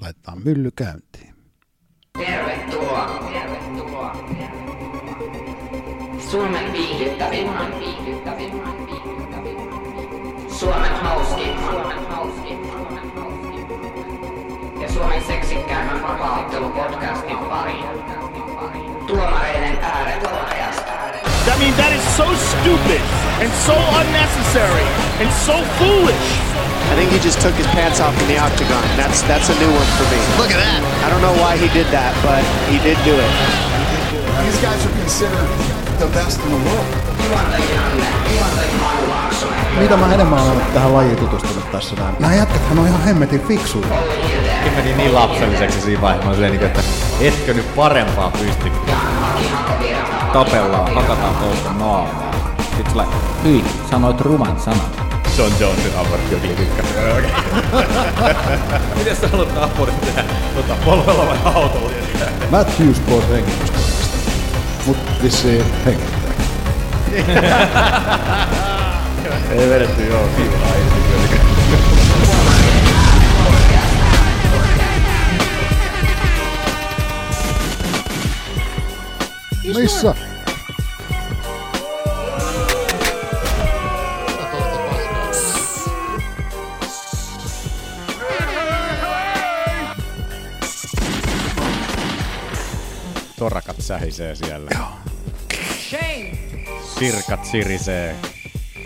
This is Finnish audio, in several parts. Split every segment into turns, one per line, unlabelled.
Laitetaan mylly käyntiin.
Tervetuloa. Tervetuloa. Suomen viihdyttävimman viihdyttävimman viihdyttävimman. Suomen hauskin. Suomen hauskin. Suomen hauskin. Ja Suomen seksikkäimmän vapaaottelupodcastin pariin. Tuomareiden ääretodajasta.
I mean, that is so stupid and so unnecessary and so foolish.
I think he just took his pants off in the octagon. That's that's a new one for me.
Look at that.
I don't know why he did that, but he did do it.
These guys are considered the best in the world.
Mitä mä enemmän olen tähän lajiin tutustunut tässä näin. Nämä jätkethän on ihan hemmetin fiksuja.
meni niin lapselliseksi siinä vaiheessa. Mä silleen, että etkö nyt parempaa pysty. Tapellaan, hakataan toista naamaa. Sitten sulla, hyi, sanoit ruman sanan. John Jonesin abortti jokin tykkäsi. Miten sä haluat abortti tehdä? Tota, polvella vai autolla?
Matt Hughes pois hengityskoneesta. Mut vissiin hengittää.
Ei vedetty joo, siivulaa irti.
Missä?
Sähisee siellä. Sirkat sirisee.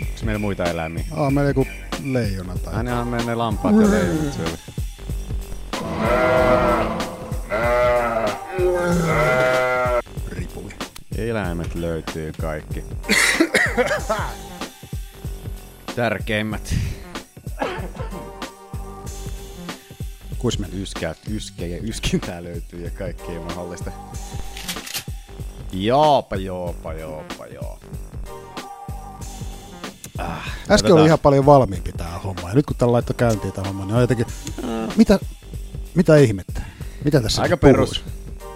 Onks meillä muita eläimiä?
Aa, meillä joku leijona tai...
Ainahan menee lampaat ja leijonat siellä.
Ripuli.
Eläimet löytyy kaikki. Tärkeimmät.
Kuis meni?
Yskät, yske ja yskintää löytyy ja kaikkea mahdollista. Joopa, joopa, joopa, joo. Ah,
Äsken
Otetaan.
oli ihan paljon valmiimpi tää homma. Ja nyt kun tää laittoi käyntiin tää homma, niin on jotenkin... Mitä, mitä ihmettä? Mitä tässä
Aika
nyt
perus.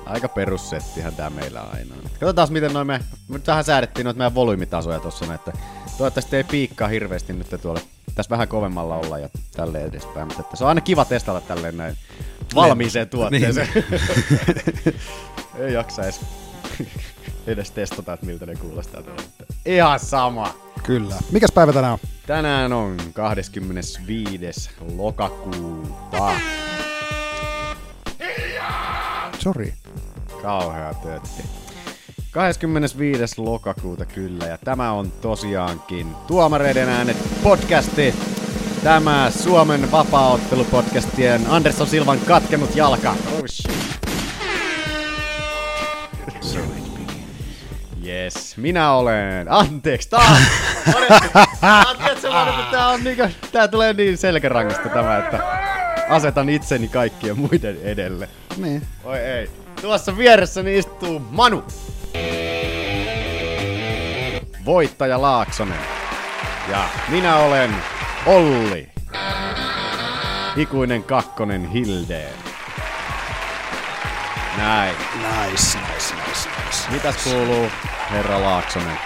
Aika perussettihän tää meillä aina on. Katsotaan miten noin me, me tähän säädettiin noita meidän volyymitasoja tossa, että toivottavasti ei piikkaa hirveästi nyt tuolla. Tässä vähän kovemmalla olla ja tälleen edespäin, mutta että se on aina kiva testata tälleen näin valmiiseen tuotteeseen. ei jaksa edes, edes testata, että miltä ne kuulostaa. Ihan sama.
Kyllä. Mikäs päivä tänään on?
Tänään on 25. lokakuuta.
Sori.
Kauhea töötti. 25. lokakuuta kyllä, ja tämä on tosiaankin Tuomareiden äänet podcasti. Tämä Suomen vapaaottelupodcastien Anderson Silvan katkenut jalka. Oh shit. Yes, minä olen. Anteeksi, taas. Tiedätkö, tää, on niinku, tää tulee niin selkärangasta tämä, että asetan itseni kaikkien muiden edelle.
Niin.
Oi ei. Tuossa vieressäni istuu Manu. Voittaja Laaksonen. Ja minä olen Olli. Ikuinen kakkonen Hilde. Näin.
Nice, nice, nice, nice.
Mitäs kuuluu, herra Laaksonen?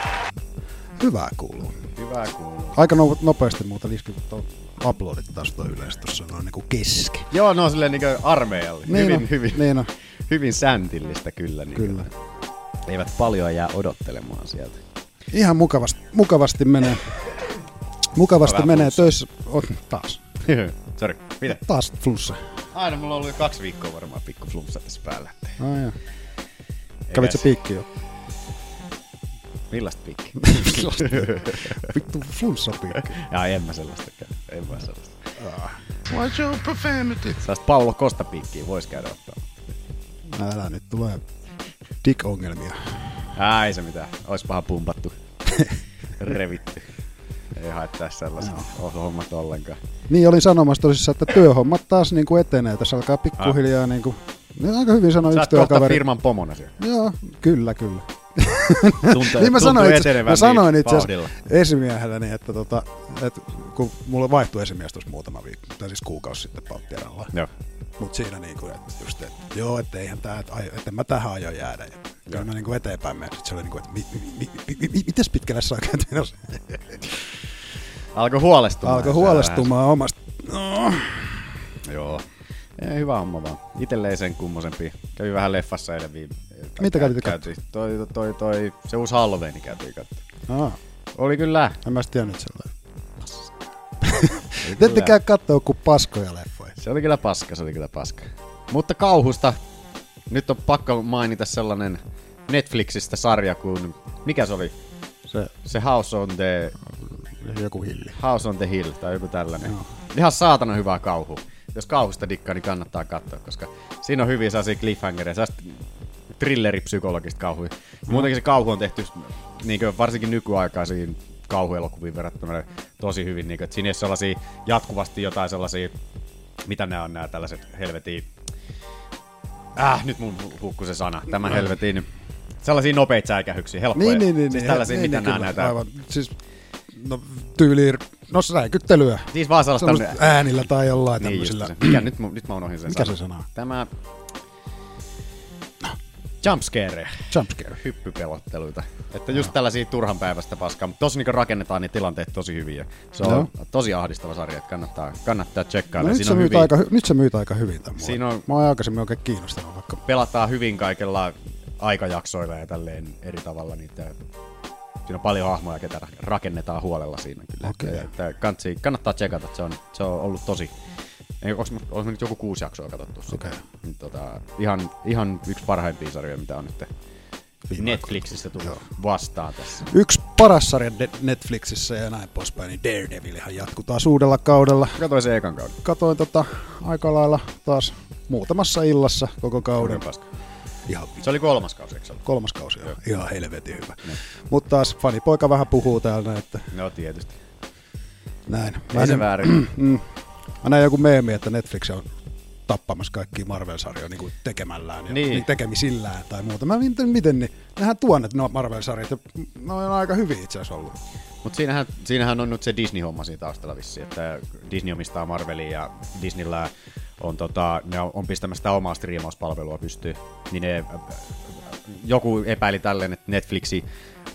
Hyvää kuuluu.
Hyvää kuuluu.
Aika no, nopeasti kun tuo uploadit taas tuo yleensä tuossa noin niinku keski.
Joo, no silleen niinku armeijalle.
Niin
hyvin,
on,
hyvin,
niin on.
hyvin säntillistä kyllä. Niin
Kyllä.
Eivät paljon jää odottelemaan sieltä.
Ihan mukavasti, mukavasti menee. Mukavasti
Vähän
menee
flunssa.
töissä. On, taas.
Sori, mitä?
Taas flunssa.
Aina mulla on ollut jo kaksi viikkoa varmaan pikku flunssa tässä päällä.
Ai joo.
Ei
Kävit se
edes-
piikki jo?
Millaista piikki?
Vittu flunssa piikki.
Jaa, en mä sellaista käy. En mä sellaista.
What's your profanity?
Sellaista Paulo Kosta piikkiä vois käydä ottaa.
Älä nyt tulee dick-ongelmia.
Ää, ei se mitään. Ois paha pumpattu. Revitty. Ei haittaa sellaista oh, hommat ollenkaan.
Niin olin sanomassa tosissaan, että työhommat taas niin kuin etenee. Tässä alkaa pikkuhiljaa niin kuin, niin aika hyvin sanoi yksi työkaveri.
firman pomona siellä.
Joo, kyllä, kyllä.
Tuntuu,
niin mä sanoin, itse, mä sanoin
niin
itse asiassa esimiehelleni, että, tota, että kun mulla vaihtui esimies tuossa muutama viikko, tai siis kuukausi sitten Palttieralla.
Joo.
Mutta siinä niinku, että just, että joo, että eihän tää, että, että mä tähän aio jäädä. Ja kyllä mä niinku eteenpäin menen. Sitten se oli niinku, että mi, mi, mi, mi, mi, mi, mites pitkälle käynyt menossa?
Alkoi huolestumaan.
Alkoi huolestumaan omasta. No.
Joo. Ei, hyvä homma vaan. Itelle ei sen kummosempi. Kävi vähän leffassa eilen viime.
Mitä kävitte
käytiin? Toi, toi, toi, toi, se uusi Halloween käytiin katsomaan.
Aa,
Oli kyllä.
en mä tiennyt sellainen. Te ette käy kattoo kuin paskoja leffoja.
Se oli kyllä paska, se oli kyllä paska. Mutta kauhusta, nyt on pakko mainita sellainen Netflixistä sarja kuin, mikä se oli?
Se
Se House on the,
joku hilli.
House on the Hill tai joku tällainen. Ihan saatana hyvää kauhu. Jos kauhusta dikkaa, niin kannattaa katsoa, koska siinä on hyviä sellaisia cliffhangereja, sellaista thrilleripsykologista kauhuja. Ja muutenkin se kauhu on tehty niin varsinkin nykyaikaisiin kauhuelokuviin verrattuna tosi hyvin. Niin kuin, että siinä ei ole sellaisia jatkuvasti jotain sellaisia, mitä nämä on nämä tällaiset helvetin... Äh, nyt mun hukku se sana. Tämä helvetin... Sellaisia nopeita säikähyksiä, helppoja.
Niin, niin, niin.
Siis
niin,
tällaisia,
niin,
mitä
niin,
nämä näitä...
Aivan. Siis, no tyyliin, no säikyttelyä.
Siis vaan sellaista...
Semmoista äänillä tai jollain
Niin
tämmöisillä.
Mikä, nyt, mä- nyt mä unohdin sen
Mikä
sanan.
se sana?
Tämä... Jumpscare.
Jumpscare.
Hyppypelotteluita. Että just tällaisia turhan päivästä paskaa, mutta tossa niinku rakennetaan ne tilanteet tosi hyvin. Ja se on
Joo.
tosi ahdistava sarja, että kannattaa, kannattaa
No,
tsekkailla.
nyt,
Siinä
se myyt
hyvin,
aika, nyt se myyt aika hyvin tämän
Siinä on-
Mä oon aikaisemmin oikein kiinnostanut vaikka.
pelataan hyvin kaikella aikajaksoilla ja tälleen eri tavalla. Niitä, siinä on paljon hahmoja, ketä ra- rakennetaan huolella siinä kyllä.
Okei.
Että, että kansi, kannattaa tsekata, se on, se on ollut tosi... Onko, nyt joku kuusi jaksoa katsottu sitä?
Okei.
Niin, tota, ihan, ihan yksi parhaimpia sarjoja, mitä on nyt
Viime
Netflixistä tullut vastaan tässä.
Yksi paras sarja Netflixissä ja näin poispäin, niin Daredevil ihan jatkuu taas uudella kaudella.
Katsoin se ekan kauden.
Katoin tota aika lailla taas muutamassa illassa koko kauden.
Kauden paska.
Ihan
Se oli kolmas kausi, eikö se ollut?
kolmas kausi on ihan helvetin hyvä. Mutta taas fanipoika vähän puhuu täällä, että
No tietysti.
näin.
Ei se väärin.
Mm, mä näin joku meemi, että Netflix on tappamassa kaikki Marvel-sarjoja niin kuin tekemällään ja
Niin.
niin. tekemisillään tai muuta. Mä miten, miten niin? Nehän tuonnet no Marvel-sarjat ja ne on aika hyviä itse asiassa ollut.
Mutta siinähän, siinähän on nyt se Disney-homma siinä taustalla vissi, että Disney omistaa Marvelia ja Disneyllä on, tota, ne on, pistämässä sitä omaa striimauspalvelua pystyy. Niin ne, joku epäili tälleen, että Netflixi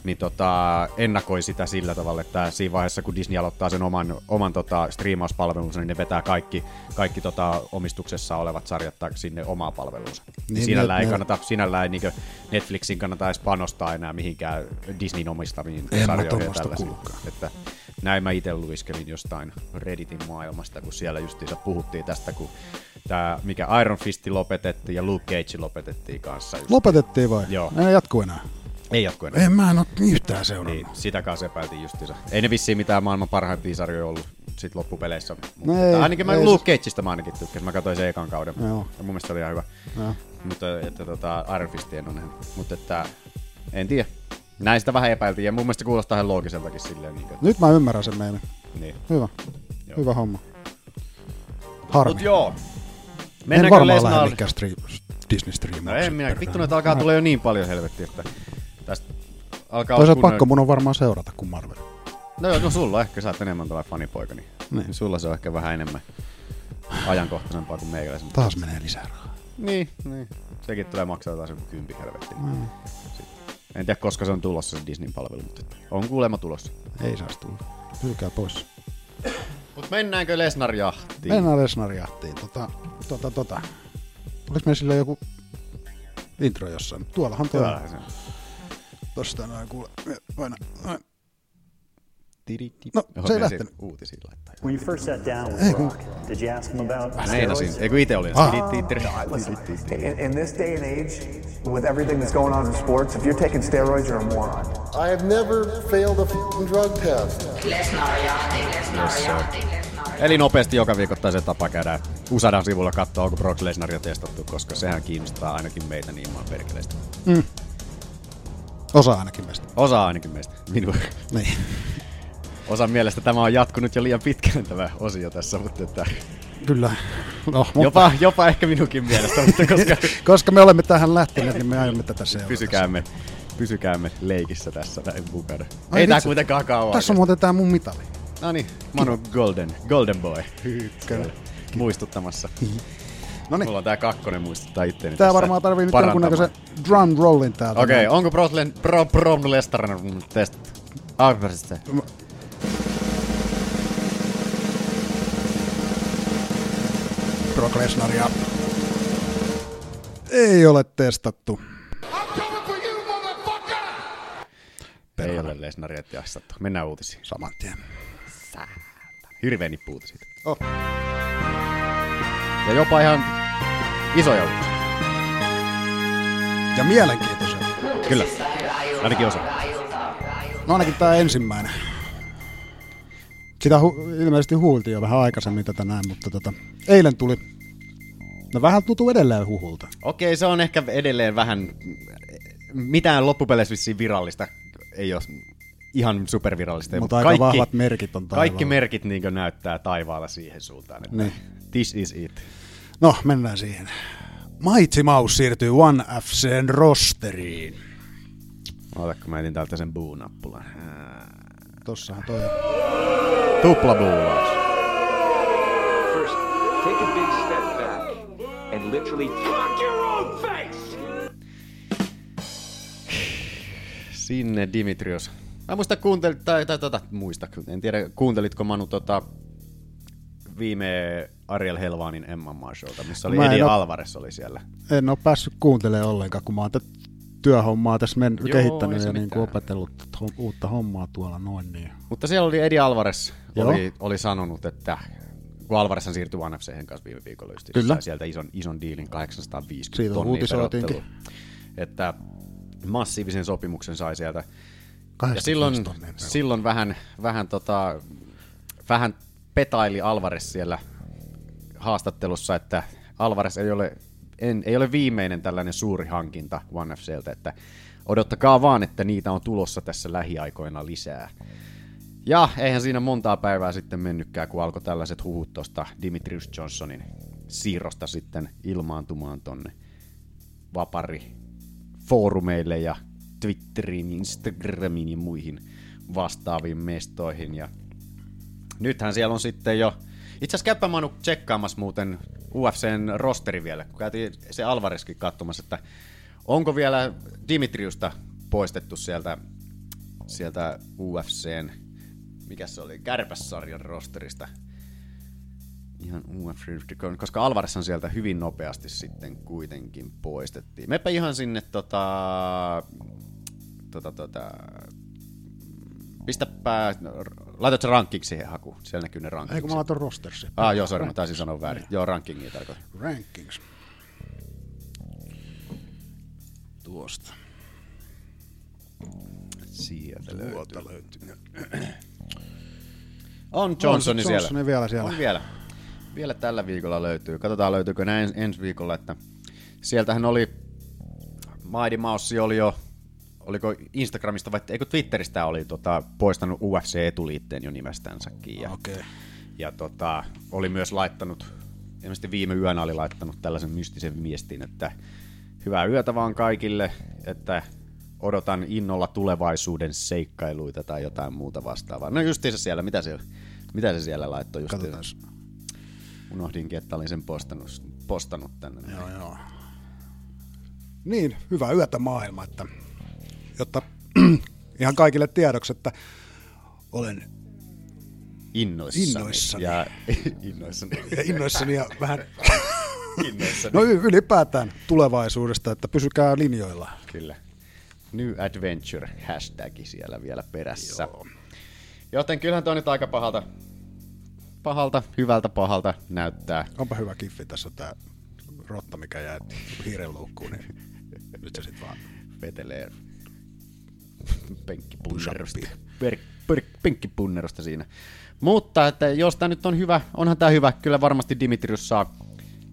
niin tota, ennakoi sitä sillä tavalla, että siinä vaiheessa kun Disney aloittaa sen oman, oman tota, striimauspalvelunsa, niin ne vetää kaikki, kaikki tota, omistuksessa olevat sarjat tak- sinne omaan palveluunsa. Niin,
Niin,
sinällään,
ne-
ei
ne-
kannata, sinällään ei niin Netflixin kannata edes panostaa enää mihinkään Disneyn omistamiin
En
sarjoihin. Että näin mä itse luiskelin jostain Redditin maailmasta, kun siellä justiinsa puhuttiin tästä, kun tämä, mikä Iron Fist lopetettiin ja Luke Cage lopetettiin kanssa. Just.
Lopetettiin vai?
Joo.
Ei jatku enää.
Ei jatku enää.
En mä en oo yhtään seurannut.
Niin, sitä kanssa epäiltiin justiinsa. Ei ne vissiin mitään maailman parhaimpia sarjoja ollut sit loppupeleissä. Mutta
No ei,
ainakin mä
ei
Luke Cageista mä ainakin tykkäsin. Mä katsoin sen ekan kauden.
Joo.
Ja mun mielestä oli ihan hyvä.
Joo.
Mutta että tota, Iron Fist en ole nähnyt. Mutta että en tiedä. Näin sitä vähän epäiltiin ja mun mielestä kuulostaa ihan loogiseltakin silleen. Niin, kuin,
Nyt mä ymmärrän sen meidän.
niin.
Hyvä.
Joo.
Hyvä homma. Harmi.
Mut joo.
en
Mennäänkö
varmaan lähde mikään stream, Disney stream.
No en minä. Vittu noita alkaa tulla jo niin paljon helvettiä, että tästä alkaa
Toisaalta pakko mun on varmaan seurata kuin Marvel.
No, joo, no sulla ehkä sä oot enemmän tällainen fanipoika, niin,
Niin.
niin. sulla se on ehkä vähän enemmän ajankohtaisempaa kuin meikäläisen.
Taas menee lisää rahaa.
Niin, niin. Sekin tulee maksaa taas joku kympi helvetti.
Mm.
En tiedä, koska se on tulossa se Disneyn palvelu, mutta on kuulemma tulossa.
Ei saisi tulla. Pysykää pois.
Mut mennäänkö Lesnar jahtiin?
Mennään Lesnar jahtiin. Tota, tota, tota. Olis meillä sille joku intro jossain? Tuollahan tuo.
Kyllähän se.
Tosta noin kuule. Aina, aina.
Tiritti.
No, se ei lähtenyt.
Uutisiin laittaa.
When you first sat down with Brock, did you ask him about
Meinasin.
steroids?
Ei kun ite olin.
Ah.
Listen, in, in this day and age, with everything that's going on in sports, if you're taking steroids, you're a moron.
I have never failed a f***ing drug test.
Lesnar jahti, Lesnar jahti,
Eli nopeasti joka viikoittaisen tapa käydään Usadan sivulla katsoa, onko Brock Lesnaria testattu, koska sehän kiinnostaa ainakin meitä niin maan perkeleistä.
Osa ainakin meistä.
Osa ainakin meistä. Minun.
Niin.
Osan mielestä tämä on jatkunut jo liian pitkään tämä osio tässä, mutta että
Kyllä. No, mutta
jopa, jopa ehkä minunkin mielestä, mutta koska
koska me olemme tähän lähteneet, niin me aiomme tätä seurata.
pysykäämme, pysykäämme leikissä tässä näin mukana.
Ai
Ei tää
vitsi.
kuitenkaan kauan.
Tässä on muuten tää mun mitali.
No niin, Manu Golden, Golden Boy. Kyllä. Muistuttamassa.
No
Mulla on tää kakkonen muistuttaa itteeni
Tää
tässä
varmaan tarvii nyt jonkunnäköisen drum rollin täältä.
Okei, okay, onko Brock, Len- Bro, Brock Lesnar test? Arveste.
Brock Lesnaria ei ole testattu.
Ei ole Lesnaria jaksattu. Mennään uutisiin.
Saman tien.
Hirveän nippu siitä.
Oh.
Ja jopa ihan isoja uutisia.
Ja mielenkiintoisia.
Kyllä. Ainakin osa.
No ainakin tämä ensimmäinen. Sitä hu- ilmeisesti huultiin jo vähän aikaisemmin tätä näin, mutta tota, eilen tuli, no vähän tuntuu edelleen huhulta.
Okei, se on ehkä edelleen vähän, mitään loppupeleissä vissiin virallista ei ole ihan supervirallista.
Mutta aika vahvat merkit on taivaalla.
Kaikki merkit niin näyttää taivaalla siihen suuntaan, että
Niin.
this is it.
No, mennään siihen. Mighty Mouse siirtyy One FCn rosteriin.
Otatko mä etin täältä sen buu-nappulan.
Tossahan toi on.
Tupla buuaus.
First, take a big step back and literally fuck your own face.
Sinne Dimitrios. Mä muista kuuntelit, tai, tai tota, muista, en tiedä, kuuntelitko Manu tota, viime Ariel Helvanin Emma Marshallta, missä oli
Mä
Eddie
oo-
Alvarez oli siellä.
En ole päässyt kuuntelemaan ollenkaan, kun mä oon tätä työhommaa tässä men-
Joo,
kehittänyt ja niin
mitään.
opetellut hom- uutta hommaa tuolla noin. Niin.
Mutta siellä oli Eddie Alvarez,
Joo.
oli, oli sanonut, että kun Alvarez siirtyi FC:hen kanssa viime viikolla just,
Kyllä.
sieltä ison, ison diilin 850
Siitä
tonnia. Että massiivisen sopimuksen sai sieltä. Ja
85
silloin,
tonnia,
silloin vähän, vähän, tota, vähän petaili Alvarez siellä haastattelussa, että Alvarez ei ole, en, ei ole viimeinen tällainen suuri hankinta One FCltä, että odottakaa vaan, että niitä on tulossa tässä lähiaikoina lisää. Ja eihän siinä montaa päivää sitten mennytkään, kun alkoi tällaiset huhut tuosta Dimitrius Johnsonin siirrosta sitten ilmaantumaan tonne vapari foorumeille ja Twitteriin, Instagramiin ja muihin vastaaviin mestoihin. Ja nythän siellä on sitten jo... Itse asiassa käypä Manu tsekkaamassa muuten UFCn rosteri vielä, kun käytiin se Alvareskin katsomassa, että onko vielä Dimitriusta poistettu sieltä, sieltä UFCn, mikä se oli, kärpässarjan rosterista. Ihan UFC, koska Alvarezhan sieltä hyvin nopeasti sitten kuitenkin poistettiin. Meppä ihan sinne tota, tota, tota, pistäpä, laitat se rankiksi siihen hakuun, siellä näkyy ne
Ei kun mä laitan rostersi.
Ah, joo, sori, mä taisin sanoa väärin. Joo, rankingia tarkoitan.
Rankings. Tuosta.
Sieltä löytyy.
Tuolta löytyy.
On Johnsoni siellä.
Johnsoni vielä siellä.
On vielä. Vielä tällä viikolla löytyy. Katsotaan löytyykö näin ensi viikolla, että sieltähän oli, Mighty Mouse oli jo, oliko Instagramista vai eikö Twitteristä oli tota, poistanut UFC-etuliitteen jo nimestänsäkin. Ja,
Okei.
ja tota, oli myös laittanut, ilmeisesti viime yönä oli laittanut tällaisen mystisen viestin, että hyvää yötä vaan kaikille, että odotan innolla tulevaisuuden seikkailuita tai jotain muuta vastaavaa. No justiinsa siellä, mitä se, mitä se siellä laittoi justiinsa? Unohdinkin, että olin sen postannut, postannut tänne.
Joo, joo. Niin, hyvää yötä maailma, että jotta ihan kaikille tiedoksi, että olen
Innoissani.
Innoissani.
Ja innoissani.
ja innoissani ja vähän,
innoissani.
no ylipäätään tulevaisuudesta, että pysykää linjoilla.
Kyllä. New Adventure hashtagi siellä vielä perässä. Joo. Joten kyllähän toi nyt aika pahalta, pahalta, hyvältä pahalta näyttää.
Onpa hyvä kiffi, tässä on tää rotta, mikä jää hiiren luukkuun, niin nyt se sit vaan
vetelee penkkipunnerusta. Per, per, penkkipunnerusta siinä. Mutta että jos tämä nyt on hyvä, onhan tämä hyvä, kyllä varmasti Dimitrius saa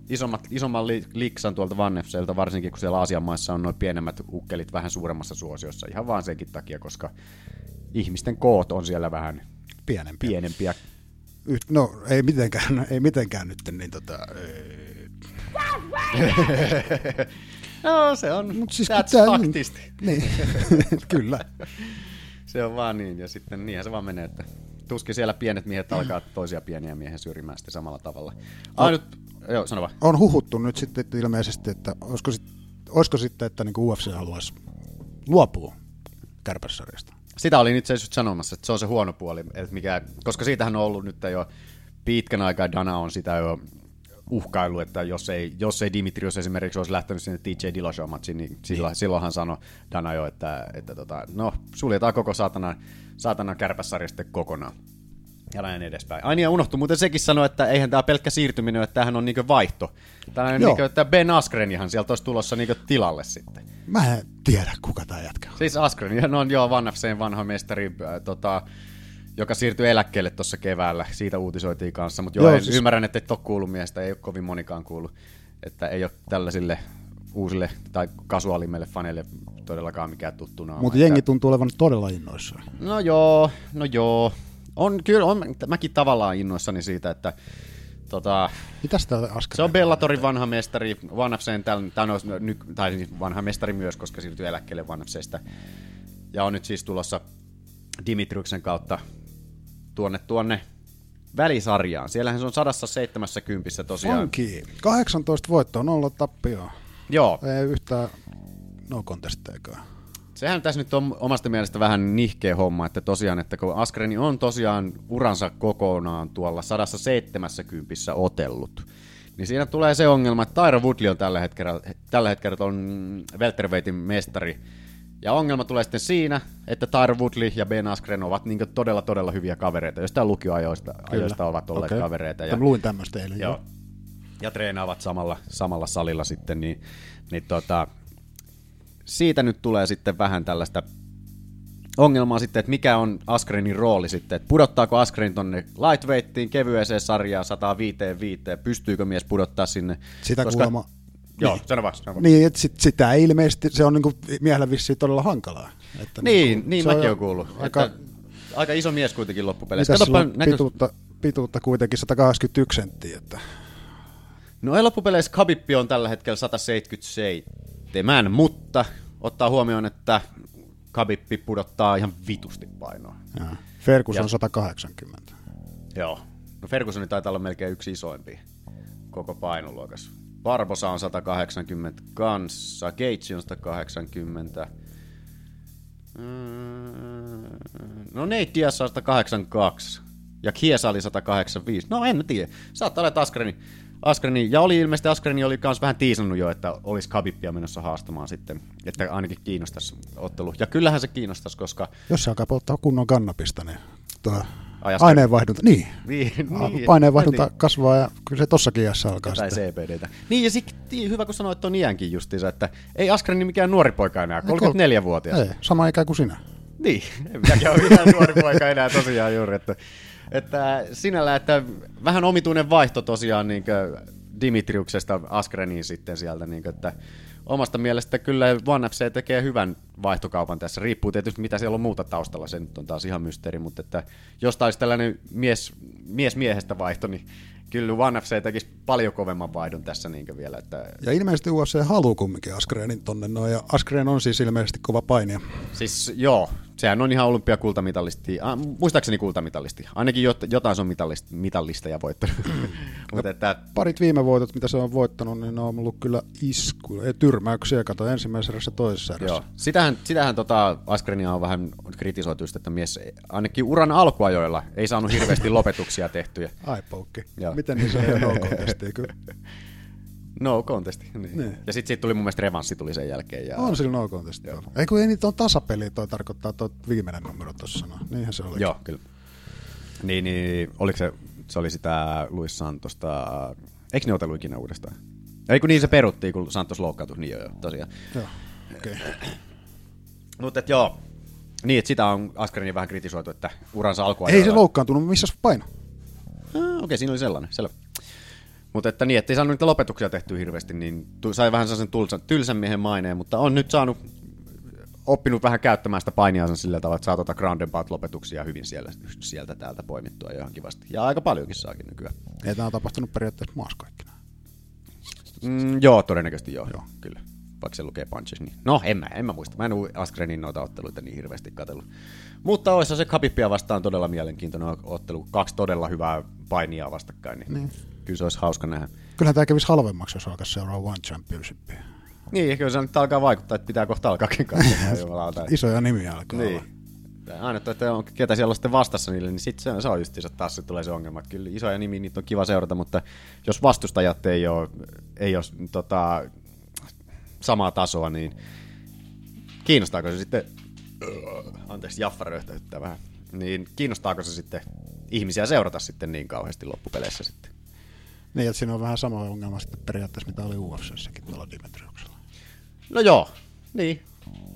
isommat, isomman li, liksan tuolta Vannefselta, varsinkin kun siellä Aasian maissa on noin pienemmät ukkelit vähän suuremmassa suosiossa, ihan vaan senkin takia, koska ihmisten koot on siellä vähän
pienempiä.
pienempiä.
Yht, no ei mitenkään, ei mitenkään nyt, niin tota, ei,
No se on,
Mut siis
that's
tää-
faktisti.
niin, kyllä.
Se on vaan niin, ja sitten niinhän se vaan menee, että tuskin siellä pienet miehet alkaa toisia pieniä miehen syrjimään sitten samalla tavalla. Ainut, joo, sano vaan.
On huhuttu nyt sitten että ilmeisesti, että olisiko, sit, olisiko sitten, että niin UFC haluaisi luopua kärpässarjasta.
Sitä olin itse asiassa sanomassa, että se on se huono puoli, että mikä, koska siitähän on ollut nyt jo pitkän aikaa, Dana on sitä jo uhkailu, että jos ei, jos ei Dimitrios esimerkiksi olisi lähtenyt sinne TJ Dillashaw-matsiin, niin silloin, silloin hän sanoi Dana jo, että, että tota, no, suljetaan koko saatana, saatana kärpäsarja sitten kokonaan. Ja näin edespäin. Ai niin, ja unohtui muuten sekin sanoa, että eihän tämä pelkkä siirtyminen, että tämähän on niinku vaihto. Tällainen
Joo.
niinku, että Ben Askrenihan sieltä olisi tulossa niinku tilalle sitten.
Mä en tiedä, kuka tää jätkä on.
Siis Askren, no on joo Van FCn vanha mestari, äh, tota, joka siirtyi eläkkeelle tuossa keväällä. Siitä uutisoitiin kanssa, mutta joo,
Joo,
siis... ymmärrän, että et ole kuullut miestä, ei ole kovin monikaan kuullut. Että ei ole tällaisille uusille tai kasuaalimille faneille todellakaan mikään tuttu naama.
Mutta
Että-
jengi tuntuu olevan todella innoissaan.
No joo, no joo. On kyllä, on, mäkin tavallaan innoissani siitä, että tota,
Mitäs tää Askren?
se on Bellatorin vanha mestari, täl, tai, no, ny, tai siis vanha mestari myös, koska siirtyi eläkkeelle FCstä. Ja on nyt siis tulossa Dimitriuksen kautta tuonne tuonne välisarjaan. Siellähän se on 170 tosiaan.
Funky. 18 voittoa, nolla tappioa.
Joo,
Ei yhtään no contesteekaan.
sehän tässä nyt on omasta mielestä vähän nihkeä homma, että tosiaan, että kun Askreni on tosiaan uransa kokonaan tuolla 170 otellut, niin siinä tulee se ongelma, että Tyro Woodley on tällä hetkellä, tällä hetkellä on welterweightin mestari, ja ongelma tulee sitten siinä, että Tyro Woodley ja Ben Askren ovat niin todella todella hyviä kavereita, jostain lukioajoista ajoista ovat olleet
Okei.
kavereita.
Mä luin tämmöistä eilen.
Joo. Ja treenaavat samalla, samalla salilla sitten, niin, niin tota, siitä nyt tulee sitten vähän tällaista ongelmaa sitten, että mikä on Askrenin rooli sitten, että pudottaako Askren tonne lightweightiin, kevyeseen sarjaan 105 pystyykö mies pudottaa sinne?
Sitä kuulemma-
Joo,
Niin.
sano vaan, sano vaan.
Niin, että sit, sitä ei ilmeisesti, se on niinku miehellä vissiin todella hankalaa. Että
Niin,
niinku,
niin
se
mäkin olen kuullut.
Aika,
Että, aika iso mies kuitenkin loppupeleissä.
mitäs sillä on
näkö-
pituutta, pituutta kuitenkin 181 senttiä, että
No ei loppupeleissä Khabibpi on tällä hetkellä 177, mutta ottaa huomioon, että Khabibpi pudottaa ihan vitusti painoa.
jaa. Ferguson
Ja-
on 180.
Joo. No Fergusoni taitaa olla melkein yksi isoimpi koko painoluokassa. Barbosa on 180 kanssa, Gage on 180. Mm, No Nate Diaz on 182 ja Kiesa oli 185. No en mä tiedä. Saattaa olla, Askreni, Askreni, ja oli ilmeisesti Askreni oli kans vähän tiisannut jo, että olisi Khabibia menossa haastamaan sitten, että ainakin kiinnostaisi ottelu. Ja kyllähän se kiinnostaisi, koska
Jos se alkaa polttaa kunnon kannabista, niin tuo
Askren-
aineenvaihdunta, niin,
niin, niin,
aineenvaihdunta
niin.
kasvaa ja kyllä se tossakin iässä alkaa
tai
sitten.
CBDtä. Niin ja sitten hyvä kun sanoit ton iänkin justiinsa, että ei Askreni mikään nuori poika enää, 34-vuotias.
Ei, sama ikä kuin sinä.
Niin, en minäkään ole mitään nuori poika enää tosiaan juuri, että, että sinällä, että vähän omituinen vaihto tosiaan niin Dimitriuksesta Askreniin sitten sieltä, niin kuin, että omasta mielestä kyllä One FC tekee hyvän vaihtokaupan tässä. Riippuu tietysti mitä siellä on muuta taustalla, se nyt on taas ihan mysteeri, mutta että jos taisi tällainen mies, mies miehestä vaihto, niin kyllä One FC tekisi paljon kovemman vaihdon tässä niin vielä. Että,
Ja ilmeisesti UFC haluaa kumminkin Askrenin tonne noin, ja Askren on siis ilmeisesti kova painija.
Siis joo, sehän on ihan olympiakultamitalisti, äh, muistaakseni kultamitalisti. Ainakin jot, jotain se on mitallist, mitallista ja voittanut. Mutta että
Parit viime voitot, mitä se on voittanut, niin ne on ollut kyllä isku, ei tyrmäyksiä, kato ensimmäisessä erässä toisessa erässä.
Joo. Sitähän, sitähän tota Askrenia on vähän kritisoitu, just, että mies ainakin uran alkuajoilla ei saanut hirveästi lopetuksia tehtyä.
Ai poukki.
Joo.
Miten niin se on no contestia kyllä?
No contesti. Niin.
Niin.
Ja sitten siitä tuli mun mielestä revanssi tuli sen jälkeen. Ja...
On sillä no contestia. Ei kun ei niitä on tasapeli, toi tarkoittaa tuo viimeinen numero tuossa. No. Niinhän se oli.
Joo, kyllä. Niin, niin, oliko se, se oli sitä Luis Santosta, eikö ne otellut ikinä uudestaan? Ei kun niin se peruttiin, kun Santos loukkaantui, niin joo, joo tosiaan.
Joo. Okei. Okay.
Mutta joo, niin että sitä on Askarin vähän kritisoitu, että uransa alkua
Ei se loukkaantunut, missä paino?
Ah, Okei, okay, siinä oli sellainen, selvä. Mutta että niin, ettei saanut niitä lopetuksia tehtyä hirveästi, niin sai vähän sellaisen tulsan, tylsän miehen maineen, mutta on nyt saanut oppinut vähän käyttämään sitä painiansa sillä tavalla, että saa tuota ground and lopetuksia hyvin siellä, sieltä täältä poimittua ihan kivasti. Ja aika paljonkin saakin nykyään.
Ei tämä on tapahtunut periaatteessa maassa kaikkina.
Mm, joo, todennäköisesti joo, joo, kyllä. Vaikka se lukee punches, niin... No, en mä, en mä muista. Mä en ole Askrenin noita otteluita niin hirveästi katsellut. Mutta olisi se Khabibia vastaan todella mielenkiintoinen ottelu. Kaksi todella hyvää painia vastakkain, niin, niin. Kyllä se olisi hauska nähdä.
Kyllähän tämä kävisi halvemmaksi, jos alkaisi seuraa One Championshipia.
Niin, kyllä se nyt alkaa vaikuttaa, että pitää kohta alkaakin katsomaan.
Isoja nimiä alkaa
niin.
olla.
aina, että on, ketä siellä on sitten vastassa niille, niin sitten se, se on just taas se tulee se ongelma. Että kyllä isoja nimiä, niitä on kiva seurata, mutta jos vastustajat ei ole, ei ole tota, samaa tasoa, niin kiinnostaako se sitten, anteeksi, Jaffa röyhtäyttää vähän, niin kiinnostaako se sitten ihmisiä seurata sitten niin kauheasti loppupeleissä sitten?
Niin, että siinä on vähän sama ongelma sitten periaatteessa, mitä oli UFCssäkin tuolla Dimitriuksella.
No joo, niin.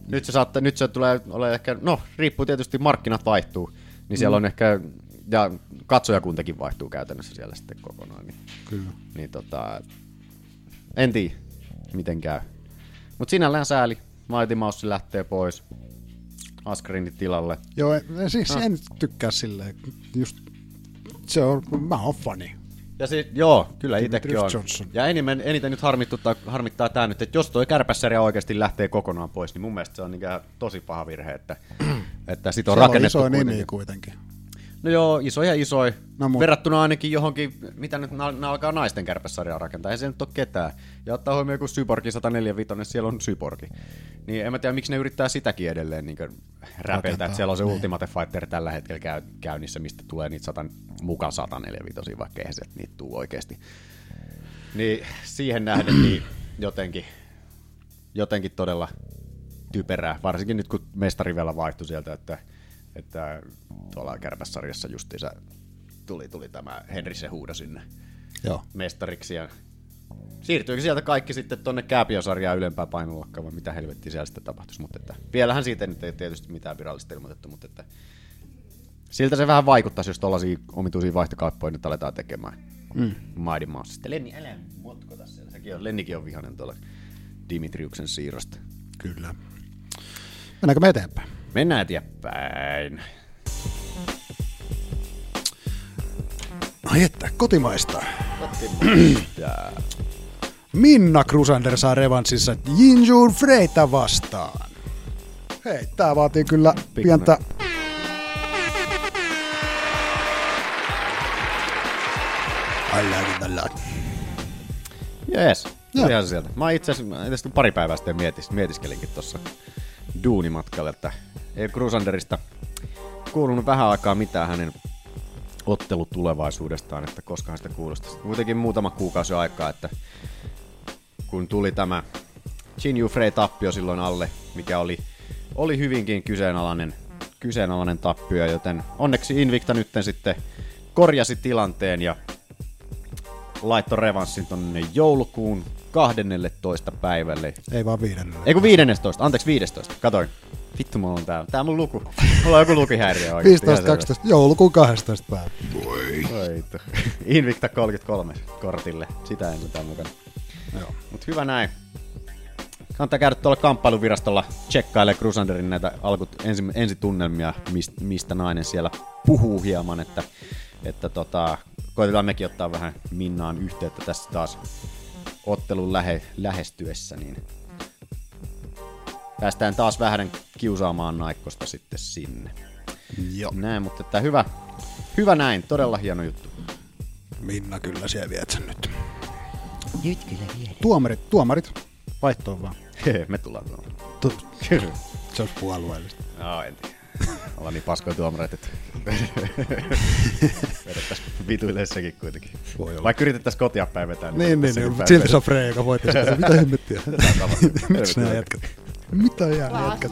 Nyt se, saattaa, nyt se tulee ole ehkä, no riippuu tietysti, markkinat vaihtuu, niin siellä
Mm.
on ehkä, ja katsojakuntakin vaihtuu käytännössä siellä sitten kokonaan. Niin,
Kyllä.
niin tota, en tiedä, miten käy. Mutta sinällään sääli, Mighty Mouse lähtee pois, Askrenin tilalle.
Joo, en- siis
Ah.
en tykkää silleen, just se on, mä oon fani.
Ja sit, joo, kyllä itsekin on.
Johnson.
Ja eniten, eniten nyt harmittaa, harmittaa tämä nyt, että jos toi kärpässäriä oikeasti lähtee kokonaan pois, niin mun mielestä se on tosi paha virhe, että, että sit on
Siellä on
rakennettu
iso nimi
kuitenkin. No joo, isoja isoja.
No
No,
mut-
Verrattuna ainakin johonkin, mitä nyt nämä alkaa naisten kärpäsarjaa rakentaa, ei se nyt ole ketään. Ja ottaa huomioon, kun Syborgi 145, siellä on Syborgi. Niin en mä tiedä, miksi ne yrittää sitäkin edelleen niin räpeltä,
Rakentaa,
että siellä on se
niin.
Ultimate Fighter tällä hetkellä käy, käynnissä, mistä tulee niitä 100, mukaan 145, vaikka eihän sieltä niitä tuu oikeasti. Niin siihen nähden niin jotenkin, jotenkin todella typerää, varsinkin nyt kun mestari vielä vaihtui sieltä, että, että tuolla kärpässarjassa justiinsa tuli, tuli tämä Henri Sehuuda sinne
Joo.
mestariksi ja siirtyykö sieltä kaikki sitten tonne kääpiosarjaan ylempään painoluokkaan vai mitä helvettiä siellä sitten tapahtuisi, mutta että, vielähän siitä ei nyt ei tietysti mitään virallista ilmoitettu, mutta että siltä se vähän vaikuttaisi, jos tuollaisia omituisia vaihtokauppoja nyt aletaan tekemään.
Mm.
Mighty Mouse. Sitten Lenni, älä motkota siellä. Sekin on, Lennikin on vihanen tuolla Dimitriuksen siirrosta.
Kyllä. Mennäänkö me eteenpäin?
Mennään eteenpäin.
Ai että, kotimaista.
Ja
Minna Crusader saa revanssissa Jinjun Freita vastaan. Hei, tää vaatii kyllä pientä... I like it a lot.
Jees, sieltä. Mä itse asiassa pari päivää sitten mietis, mietiskelinkin tuossa duunimatkalla, että ei Crusanderista kuulunut vähän aikaa mitään hänen ottelutulevaisuudestaan, että koska sitä kuulostaisi. Kuitenkin muutama kuukausi aikaa, että kun tuli tämä Jinju Frey tappio silloin alle, mikä oli, oli hyvinkin kyseenalainen, kyseenalainen tappio, joten onneksi Invicta nyt sitten korjasi tilanteen ja laittoi revanssin tonne joulukuun 12. päivälle.
Ei vaan viidennellä.
Ei kun 15, anteeksi 15, katoin. Vittu mulla on tää, tää on mun luku. Mulla on joku lukihäiriö oikeesti.
15, 12, joulukuun 12 päivä.
Voi. Invicta 33 kortille, sitä en mitään mukana.
Joo.
Mut hyvä näin. Kannattaa käydä tuolla kamppailuvirastolla tsekkailee Crusaderin näitä alkut, ensi, ensitunnelmia, mistä, mistä nainen siellä puhuu hieman, että, että tota, koitetaan mekin ottaa vähän Minnaan yhteyttä tässä taas ottelun lähe, lähestyessä, niin päästään taas vähän kiusaamaan naikkosta sitten sinne.
Joo.
Näin, mutta että hyvä, hyvä näin, todella hieno juttu.
Minna kyllä siellä viet sen nyt.
Nyt kyllä vielä.
Tuomarit, tuomarit, vaihtoon vaan.
Me tullaan tuolla.
Tu- se olisi puolueellista.
Joo, en tiedä. Ollaan niin paskoja tuomareita, että vedettäis vituille sekin kuitenkin.
Voi olla.
Vaikka yritettäis kotia päin vetää.
Niin, niin, niin,
päin
silti se on Frey, joka voitti sitä. Mitä hemmettiä? Miksi nämä jätkät? Mitä jää jätkät?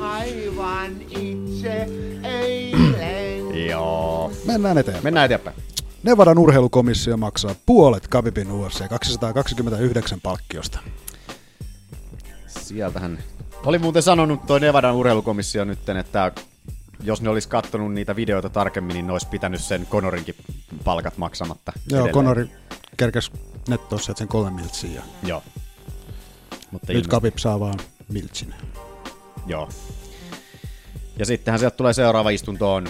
aivan itse eilen.
Joo.
Mennään eteenpäin.
Mennään eteenpäin.
Nevadan urheilukomissio maksaa puolet Kavipin UFC 229 palkkiosta.
Sieltähän oli muuten sanonut toi Nevadan urheilukomissio nytten, että jos ne olisi kattonut niitä videoita tarkemmin, niin ne olisi pitänyt sen Conorinkin palkat maksamatta.
Joo,
edelleen.
Conori kerkes nettoa sieltä sen kolme miltsiä.
Joo. Mutta
Nyt
ilmeisesti-
Kavip saa vaan miltsin.
Joo. Ja sittenhän sieltä tulee seuraava istunto on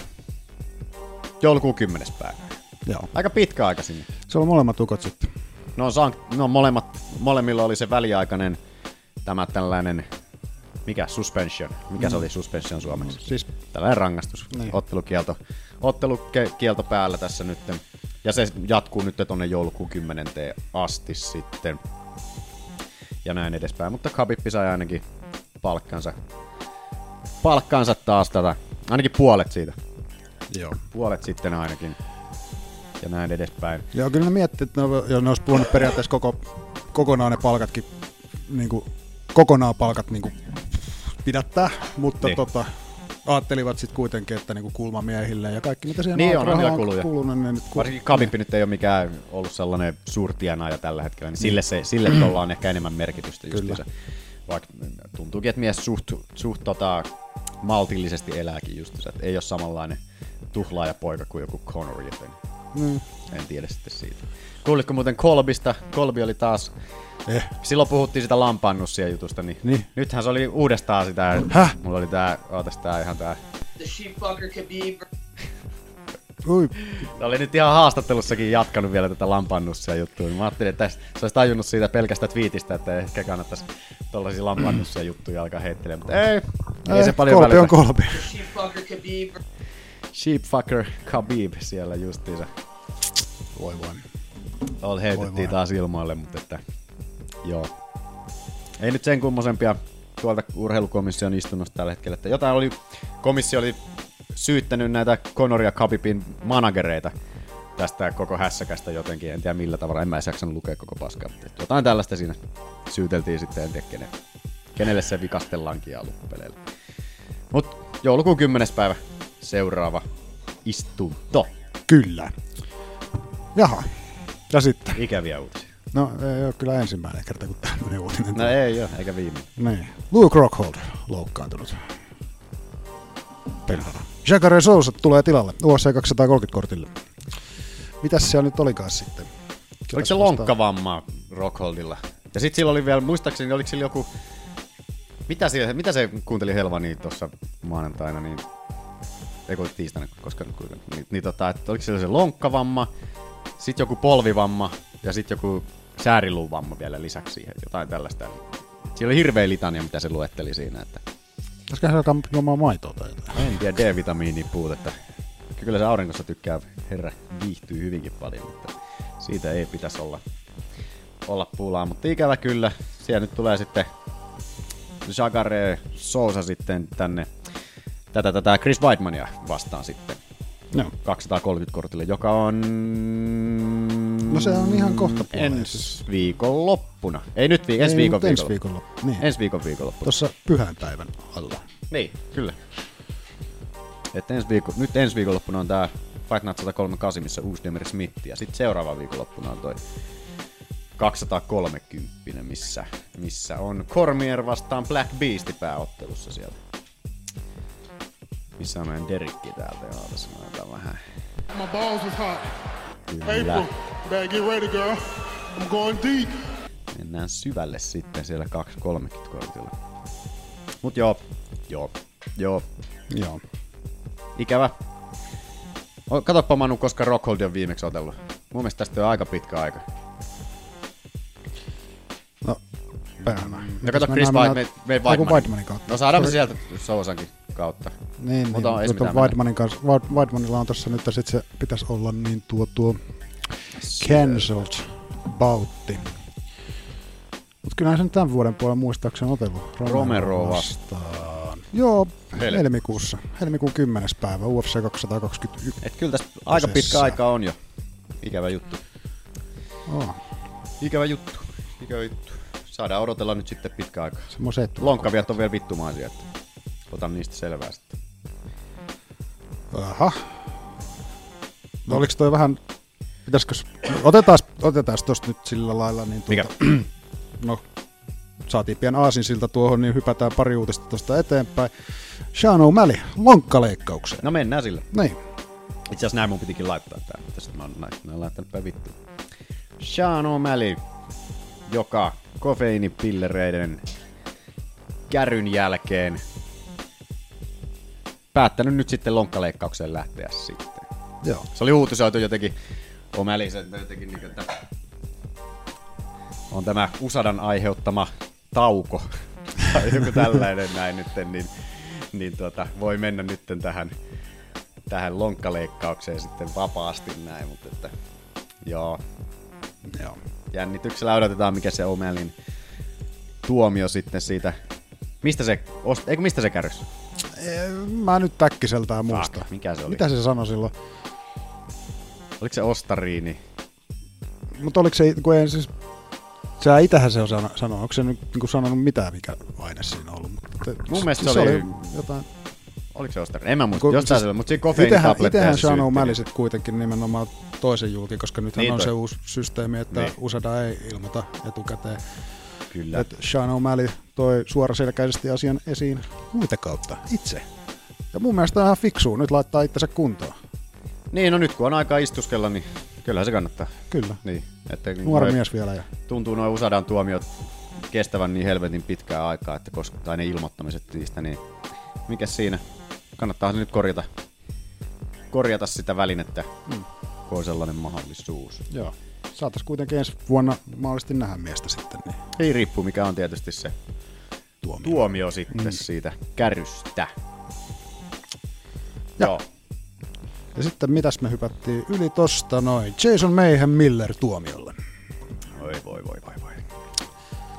joulukuun 10. päivä.
Joo.
Aika pitkä aika sinne.
Se on molemmat ukot sitten.
No, sank- no molemmat, molemmilla oli se väliaikainen tämä tällainen, mikä suspension, mikä mm. se
Mm.
oli suspension suomeksi?
Siis-
tällainen rangaistus,
Niin.
ottelukielto, ottelukielto päällä tässä nyt. Ja se jatkuu nyt tonne joulukuun 10. asti sitten. Ja näin edespäin, mutta Khabib sai ainakin palkkansa, palkkansa taas tätä Ainakin puolet siitä.
Joo.
Puolet sitten ainakin. Ja näin edespäin.
Joo, kyllä ne miettii, että ne, ne olisi puhunut periaatteessa koko, kokonaan ne palkatkin, niin kuin, kokonaan palkat niin kuin, pidättää, mutta
niin.
tota, ajattelivat sitten kuitenkin, että niin kuin kulmamiehille ja kaikki mitä siihen
Niin on, on
rahaa
kuluja.
kulunut, niin nyt,
Varsinkin Khabib nyt ei ole mikään ollut sellainen suurtienaaja tällä hetkellä, niin sille, se, sille tuolla on ehkä enemmän merkitystä justiinsa. Vaikka tuntuukin, että mies suht, suht tota, maltillisesti elääkin justiinsa, että ei ole samanlainen tuhlaaja poika kuin joku Conor, joten
Mm.
en tiedä sitten siitä. Kuulitko muuten Kolbista? Kolbi oli taas...
Eh.
Silloin puhuttiin sitä lampaannussia jutusta, niin,
Niin.
nythän se oli uudestaan sitä...
Häh?
Mulla oli tää, ootas tää ihan tää...
The sheepfucker Khabib.
Ui,
Se oli nyt ihan haastattelussakin jatkanut vielä tätä lampannussia juttua. Mä ajattelin, että se olisi tajunnut siitä pelkästä twiitistä, että ehkä kannattaisi tollaisia lampannussia juttuja alkaa heittelemään, mutta ei, ei,
ei,
se paljon
kolpi
välitä.
on kolpi.
Sheepfucker Khabib.
Sheepfucker Khabib siellä justiinsa.
Voi voi.
Tuolla heitettiin taas ilmoille, mutta että joo. Ei nyt sen kummosempia tuolta urheilukomission istunnosta tällä hetkellä, että jotain oli, komissio oli syyttänyt näitä Conor ja Khabibin managereita tästä koko hässäkästä jotenkin, en tiedä millä tavalla, en mä jaksanut lukea koko paskaa, mutta jotain tällaista siinä syyteltiin sitten, en tiedä kene, kenelle se vikastellaankin ja loppupeleillä. Mut joulukuun 10. päivä seuraava istunto.
Kyllä. Jaha. Ja sitten.
Ikäviä uutisia.
No ei ole kyllä ensimmäinen kerta, kun tämmöinen uutinen
No ei ole, eikä viimeinen.
Niin. Luke Rockhold loukkaantunut. Perhana. Jacare Sousa tulee tilalle UFC 230 kortille. Mitäs siellä nyt olikaan sitten?
Oliko se lonkkavamma Rockholdilla? Ja sit sillä oli vielä, muistaakseni, oliko sillä joku... Mitä, siellä, mitä se kuunteli Helvani tuossa maanantaina, niin... Ei kun tiistaina, koska. Niin, niin tota, että oliko sillä se lonkkavamma, sit joku polvivamma ja sit joku sääriluuvamma vielä lisäksi siihen, jotain tällaista. Siellä oli hirveä litania, mitä se luetteli siinä, että
Olisikohan se alkaa juomaan maitoa tai jotain?
en tiedä D-vitamiinin puutetta. Kyllä se aurinkossa tykkää, herra, viihtyy hyvinkin paljon, mutta siitä ei pitäisi olla, olla pulaa. Mutta ikävä kyllä, siellä nyt tulee sitten Jagare Sousa sitten tänne tätä, tätä Chris Weidmania vastaan sitten.
Joo.
230 kortille, joka on...
No se on ihan kohta.
Ensi viikon loppuna. Ei nyt vi- ensi viikon
mutta ensi
viikolla.
viikolla. Niin.
Ensi viikon viikonloppuna.
Tuossa pyhän päivän alla.
Niin, kyllä. Et ensi viikko, nyt ensi viikonloppuna on tää Fight Night 138, missä uusi Demir Smith, ja sitten seuraava viikonloppuna on toi 230, missä, missä on Cormier vastaan Black Beast pääottelussa siellä. Missä on meidän Derikki täältä, ja otan vähän.
My balls is hot.
Kyllä.
April, better get ready, girl. I'm going deep.
Mennään syvälle sitten siellä 230 kortilla. Mut joo, joo, joo,
Joo.
Ikävä. O, katoppa Manu, koska Rockhold on viimeksi otellut. Mun mielestä tästä on aika pitkä aika.
No, perhana.
Ja kato Chris White, me, me Weidmanin.
Weidmanin kautta.
No saadaan me
Sorry.
sieltä Sousankin kautta.
Niin, niin.
Mutta se
Mutta Weidmanin kanssa, Weid- Weidmanilla on tässä nyt, ja sit se pitäisi olla niin tuo tuo cancelled bautti. Mutta kyllähän se nyt tämän vuoden puolella muistaakseni on otellut
Romero
vastaan. Joo,
Hel-
helmikuussa. Helmikuun 10. päivä, UFC 221.
Et kyllä tästä aika pitkä aika on jo. Ikävä juttu.
Oh,
Ikävä juttu. Ikävä juttu. Saadaan odotella nyt sitten pitkä aika.
semmoiset.
Lonkkaviat on vielä vittumaisia, että otan niistä selvää sitten.
Aha. No oliko toi vähän, pitäisikö, otetaan, otetaan tosta nyt sillä lailla, niin tuota,
Mikä?
no saatiin pian aasinsilta tuohon, niin hypätään pari uutista tuosta eteenpäin. Sean O'Malley, lonkkaleikkaukseen.
No mennään sillä.
Niin,
Itse asiassa näin mun pitikin laittaa tää, mutta sitten mä oon näin, näin laittanut päin vittu. Sean O'Malley, joka kofeiinipillereiden käryn jälkeen päättänyt nyt sitten lonkkaleikkaukseen lähteä sitten.
joo.
Se oli uutisoitu jotenkin se jotenkin niin, että on tämä Usadan aiheuttama tauko tai joku tällainen näin nyt, niin, niin tuota, voi mennä nyt tähän, tähän lonkkaleikkaukseen sitten vapaasti näin, mutta että joo,
joo.
Jännityksellä odotetaan mikä se O'Malleyn tuomio sitten siitä, mistä se, ost, eikö mistä se kärjys?
Eh, Mä nyt täkkiseltään muista.
Fuck, mikä se oli?
Mitä se sanoi silloin?
Oliko se Ostariini?
Mutta oliko se, kun ei siis... Sä itähän se on sano- sanonut. Onko se nyt niin sanonut mitään, mikä aine siinä on ollut? Mutta
Mun mielestä se oli-
jotain...
Oliko se Ostariini? En mä muista.
Kun-
Jostain
siis
mutta siinä kofeiinitabletteja
itehän
se
Sean. O'Malley sit kuitenkin nimenomaan toisen julki, koska nythän
Niin
on
toi.
se uusi systeemi, että
Niin.
USADA ei ilmoita etukäteen.
Kyllä.
Että Sean O'Malley toi suoraselkäisesti asian esiin muita kautta itse. Ja mun mielestä on ihan fiksua nyt laittaa itsensä kuntoon.
Niin, no nyt kun on aikaa istuskella, niin kyllähän se kannattaa.
Kyllä.
Niin, että
Nuori
noi-
mies vielä. Ja...
Tuntuu noin Usadan tuomiot kestävän niin helvetin pitkää aikaa, että koska, tai ne ilmoittamiset niistä, niin mikä siinä? Kannattaa nyt korjata, korjata sitä välinettä,
Mm.
kun on sellainen mahdollisuus.
Joo. Saatais kuitenkin ensi vuonna mahdollisesti nähdä miestä sitten. Niin.
Ei riippuu, mikä on tietysti se
tuomio,
tuomio sitten
Mm.
siitä kärystä.
Ja.
Joo.
Ja sitten mitäs me hypättiin yli tosta noin. Jason Mayhem Miller tuomiolle.
Oi voi voi voi voi.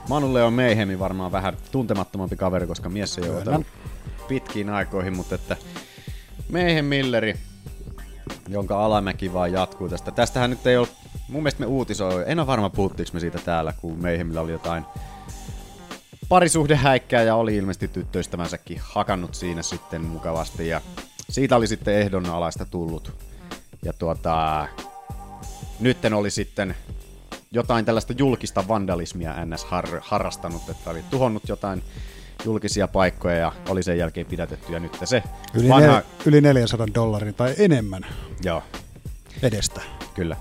Manulle on Meihemi varmaan vähän tuntemattomampi kaveri, koska mies ei ole pitkiin aikoihin, mutta että Meihem Milleri, jonka alamäki vaan jatkuu tästä. Tästähän nyt ei ole, mun mielestä me uutisoi, en ole varma puhuttiinko me siitä täällä, kun Meihemillä oli jotain parisuhdehäikkää ja oli ilmeisesti tyttöystävänsäkin hakannut siinä sitten mukavasti ja siitä oli sitten ehdonalaista tullut. Ja tuota, nytten oli sitten jotain tällaista julkista vandalismia NS har- harrastanut, että oli tuhonnut jotain julkisia paikkoja ja oli sen jälkeen pidätetty ja nyt se
Yli,
vanha...
nel, yli 400 dollarin tai enemmän
Joo,
edestä
kyllä.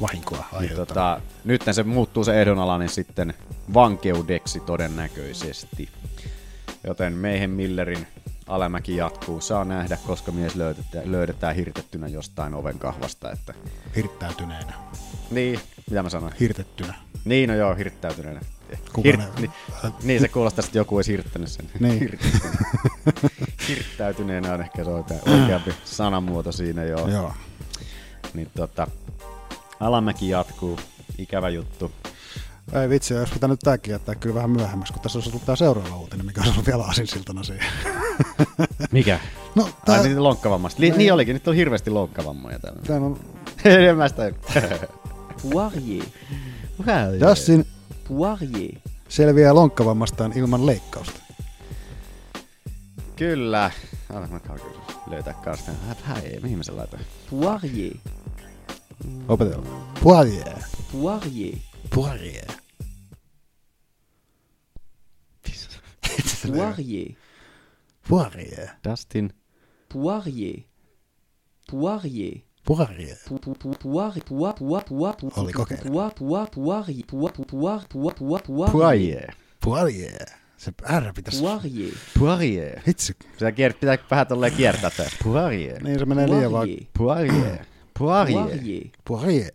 vahinkoa
Niin,
aiheuttaa.
tota, nyt se muuttuu se ehdonalainen sitten vankeudeksi todennäköisesti. Joten Meihen Millerin alamäki jatkuu. Saa nähdä, koska mies löydetään, löydetään hirtettynä jostain oven kahvasta. Että...
Hirttäytyneenä.
Niin, mitä mä sanoin?
Hirtettynä.
Niin, no joo, hirttäytyneenä.
Kuka
Hir...
ne-
Niin, niin, se kuulostaa, että joku olisi hirttänyt sen.
Niin.
Hirttäytyneenä. on ehkä se oikea- oikeampi sanamuoto siinä, joo.
Joo.
Niin tota, alamäki jatkuu. Ikävä juttu.
Ei vitsi, jos pitänyt tääkin jättää kyllä vähän myöhemmäksi, kun tässä olisi ollut tää seuraava uutinen, mikä olisi ollut vielä asinsiltana siihen.
Mikä?
No,
Tää... Ai niin lonkkavammasta. Li- niin olikin, nyt on hirveästi lonkkavammoja täällä.
täällä on
en mä sitä...
Justin
Poirier.
selviää lonkkavammastaan ilman leikkausta.
Kyllä. Älä mä löytää kanssa. Vähän ei, mihin mä sen laitan?
Poirier.
Opetella. Poirier.
Poirier.
Poirier.
Poirier.
Poirier.
Dustin.
Poirier. Poirier.
Poirier.
Poirier.
Se R pitäisi...
Poirier.
Poirier.
Hitsi.
Pitää, kier- pitää vähän tolleen kiertää tää. Poirier.
Niin se menee liian vaan.
Poirier.
Poirier. Poirier.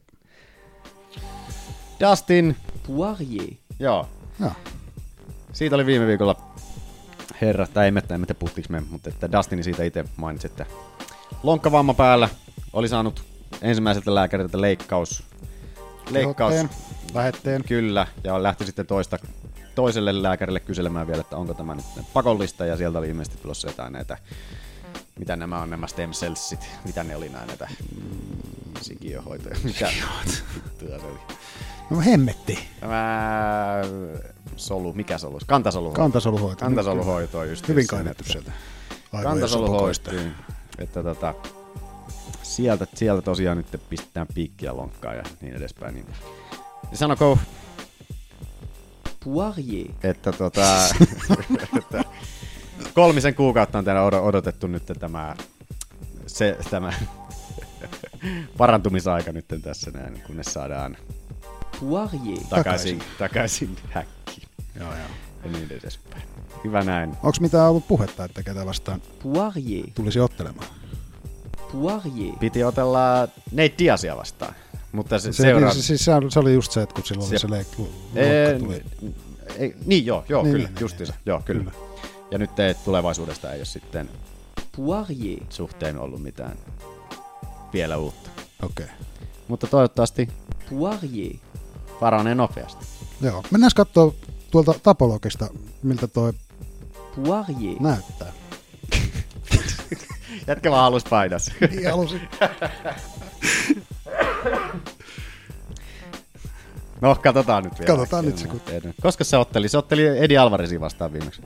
Dustin.
Poirier.
Joo.
Joo.
Siitä oli viime viikolla herra, tai en mettä puhuttiinko me, mutta että Dustini siitä itse mainitsi, että lonkkavamma päällä oli saanut ensimmäiseltä lääkäriltä leikkaus. Leikkaus.
Lähetteen.
Kyllä, ja lähti sitten toista, toiselle lääkärille kyselemään vielä, että onko tämä nyt pakollista, ja sieltä oli ilmeisesti tulossa jotain näitä, mitä nämä on nämä stem cellsit, mitä ne oli nämä näitä sikiöhoitoja, mitä vittua se oli.
No hemmetti.
Tämä solu, mikä solu? Kantasoluhoito.
Kantasoluhoito.
Kantasoluhoito on just
Hyvin
että-
sieltä.
Kantasoluhoito. Että tota, sieltä, sieltä tosiaan nyt pistetään piikkiä lonkkaa ja niin edespäin. Niin. Sanoko,
Poirier.
että, tota, että kolmisen kuukautta on täällä odo- odotettu nyt tämä, se, tämä parantumisaika nyt tässä näin, kunnes saadaan
Poirier.
takaisin, takaisin häkkiin.
Joo, joo.
Ja niin edespäin. Hyvä näin.
Onko mitään ollut puhetta, että ketä vastaan
Poirier.
tulisi ottelemaan?
Poirier.
Piti otella Nate Diasia vastaan. Mutta se,
Se,
seuraa...
se, siis se, se oli just se, että kun silloin
Se-
se, leik- lu-
Ee,
luokka tuli.
ei, niin joo, joo
Niin,
kyllä,
niin,
justiinsa. Joo, kyllä.
Kyllä.
Ja nyt ei, tulevaisuudesta ei ole sitten
Poirier.
suhteen ollut mitään vielä uutta.
Okei. Okay.
Mutta toivottavasti
Poirier.
paranee nopeasti.
Joo. Mennään katsoa tuolta tapologista, miltä toi
Poirier.
näyttää.
Jätkä vaan halus paidas.
Niin halusin.
No, katsotaan nyt vielä.
Katsotaan nyt se, kun-
Koska se otteli? Se otteli Edi Alvarezin vastaan viimeksi.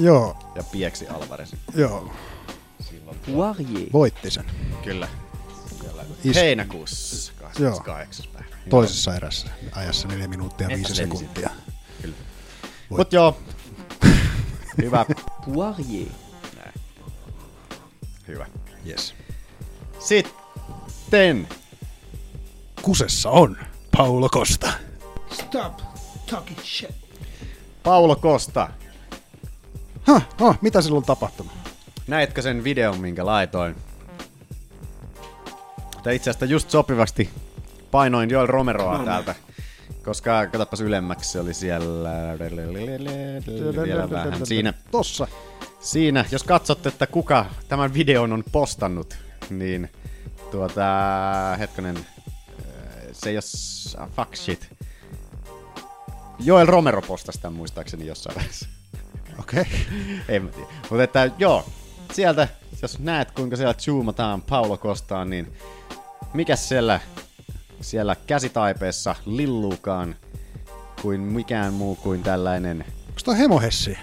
Joo,
Ja pieksi Alvarezin.
joo.
Poirier.
Voitti sen.
Kyllä.
Is-
Heinäkuussa
Joo.
28. päivä.
Toisessa erässä ajassa 4 minuuttia
Että
5
lensi.
sekuntia.
Kyllä. Mut joo. Hyvä.
Poirier.
Hyvä.
Yes.
Sitten
Kusessa on Paulo Costa.
Stop talking shit.
Paulo Costa.
Huh, huh, mitä silloin on tapahtunut?
Näitkö sen videon, minkä laitoin? Tai itse asiassa just sopivasti painoin Joel Romeroa täältä. Koska katsopas ylemmäksi, se oli siellä vielä vähän. Siinä,
Tossa.
Siinä, jos katsotte, että kuka tämän videon on postannut, niin tuota, hetkonen, äh, se jos fuck shit. Joel Romero postasi tämän muistaakseni jossain vaiheessa.
Okei. Okay.
En mä tiedä. Mutta että joo, sieltä, jos näet kuinka siellä zoomataan Paulo Kostaan, niin mikä siellä, siellä käsitaipeessa lilluukaan kuin mikään muu kuin tällainen,
Onko toi hemohessi?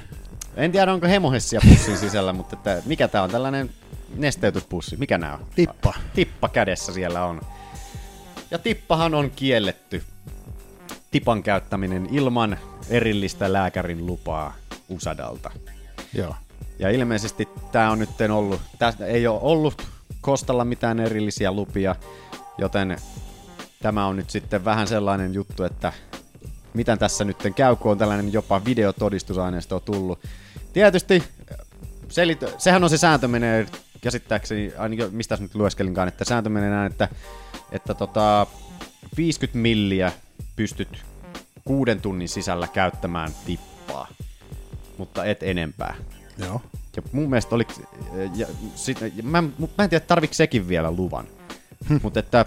En tiedä onko hemohessia pussin sisällä, mutta että mikä tää on tällainen nesteytyspussi, mikä nää on?
Tippa.
Tippa kädessä siellä on. Ja tippahan on kielletty. Tipan käyttäminen ilman erillistä lääkärin lupaa Usadalta.
Joo.
Ja ilmeisesti tämä on nyt ollut, tästä ei ole ollut Kostalla mitään erillisiä lupia, joten tämä on nyt sitten vähän sellainen juttu, että miten tässä nyt käy, kun on tällainen jopa videotodistusaineisto tullut. Tietysti selit, sehän on se sääntö menee käsittääkseni, ainakin mistä nyt lueskelinkaan, että sääntö menee näin, että, että tota, 50 milliä pystyt kuuden tunnin sisällä käyttämään tippaa, mutta et enempää.
Joo.
Ja mun mielestä oli, ja, sit, ja mä, mä en tiedä, tarviko sekin vielä luvan. Mutta että,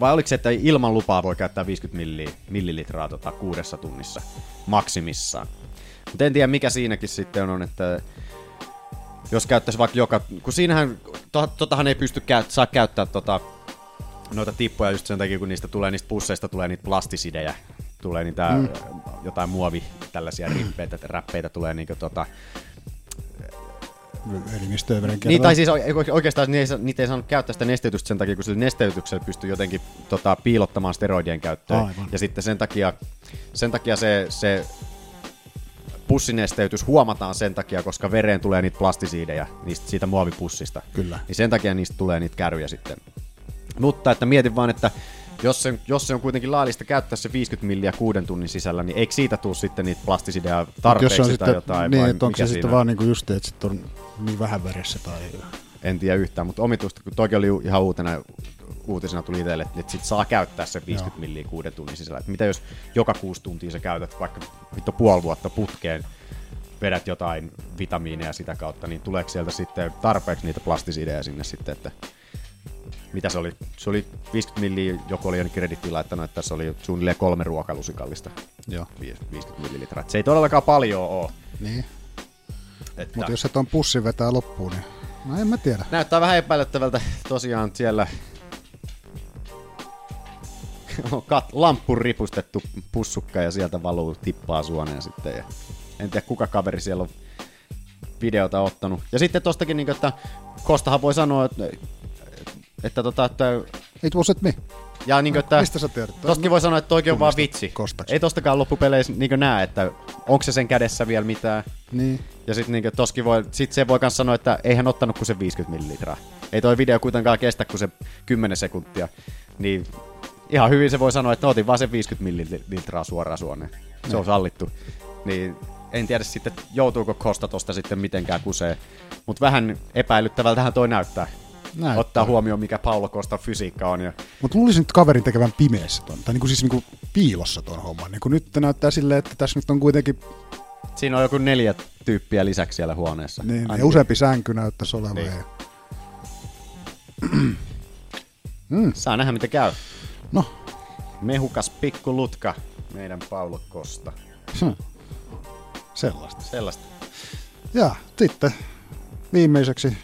vai oliko se, että ilman lupaa voi käyttää 50 milli, millilitraa tota, kuudessa tunnissa maksimissaan. Mutta en tiedä, mikä siinäkin sitten on, että jos käyttäisi vaikka joka, kun siinähän, to, totahan ei pysty käyt, saa käyttää tota, noita tippoja just sen takia, kun niistä tulee, niistä pusseista tulee niitä plastisidejä, tulee niitä mm. jotain muovi, tällaisia rippeitä, räppeitä tulee niinku tota, niin, tai siis oike- oikeastaan niitä ei, niitä ei saanut käyttää sitä nesteytystä sen takia, kun sillä nesteytyksellä pystyy jotenkin tota, piilottamaan steroidien käyttöä.
Aivan.
Ja sitten sen takia, sen takia se, se pussinesteytys huomataan sen takia, koska vereen tulee niitä plastisiidejä niistä, siitä muovipussista.
Kyllä.
Niin sen takia niistä tulee niitä käryjä sitten. Mutta että mietin vaan, että jos se, jos se on kuitenkin laillista käyttää se 50 milliä kuuden tunnin sisällä, niin eikö siitä tule sitten niitä plastisideja tarpeeksi
jos on
tai
sitten,
jotain?
niin, että onko se sitten vaan niinku just, että sit on niin vähän veressä tai...
en tiedä yhtään, mutta omituista, kun toki oli ihan uutena, uutisena tuli itselle, että sit saa käyttää se 50 milliä kuuden tunnin sisällä. Et mitä jos joka kuusi tuntia sä käytät vaikka vittu puoli vuotta putkeen, vedät jotain vitamiineja sitä kautta, niin tuleeko sieltä sitten tarpeeksi niitä plastisideja sinne sitten, että mitä se oli? Se oli 50 milliä, joku oli jonnekin Reddittiin laittanut, että tässä oli suunnilleen kolme ruokalusikallista.
Joo.
50 millilitraa. Se ei todellakaan paljon ole.
Niin.
Että...
Mutta jos se ton pussin vetää loppuun, niin... No en mä tiedä.
Näyttää vähän epäilyttävältä tosiaan siellä on kat- lamppu ripustettu pussukka ja sieltä valuu tippaa suoneen sitten. Ja en tiedä kuka kaveri siellä on videota ottanut. Ja sitten tostakin, niin että Kostahan voi sanoa, että, että, tota, että
It was it me.
ja niin että,
Mistä sä tiedät?
Tostakin voi sanoa, että toikin on vaan vitsi.
Kostaks.
Ei tostakaan loppupeleissä niin näe, että onko se sen kädessä vielä mitään.
Niin.
Ja sitten niin toskin voi, sit se voi myös sanoa, että eihän ottanut kuin se 50 millilitraa. Ei toi video kuitenkaan kestä kuin se 10 sekuntia. Niin ihan hyvin se voi sanoa, että otin vaan sen 50 millilitraa suoraan suoneen. Se on
Niin.
sallittu. Niin en tiedä sitten, joutuuko Kosta tosta sitten mitenkään kusee. Mutta vähän epäilyttävältähän toi näyttää.
Näyttää.
Ottaa huomioon, mikä Paulo Kostan fysiikka on. Ja
Mutta luulisin nyt kaverin tekevän pimeässä ton, tai niinku siis niinku piilossa ton homman. Niinku nyt näyttää silleen, että tässä nyt on kuitenkin,
siinä on joku neljä tyyppiä lisäksi siellä huoneessa.
niin, ja
Ainakin.
useampi sänky näyttäisi olevan.
Niin.
Ja...
Saa nähdä, mitä käy.
No.
Mehukas pikku lutka, meidän Paulo Kosta.
Hmm. Sellaista.
Sellaista.
Ja sitten viimeiseksi.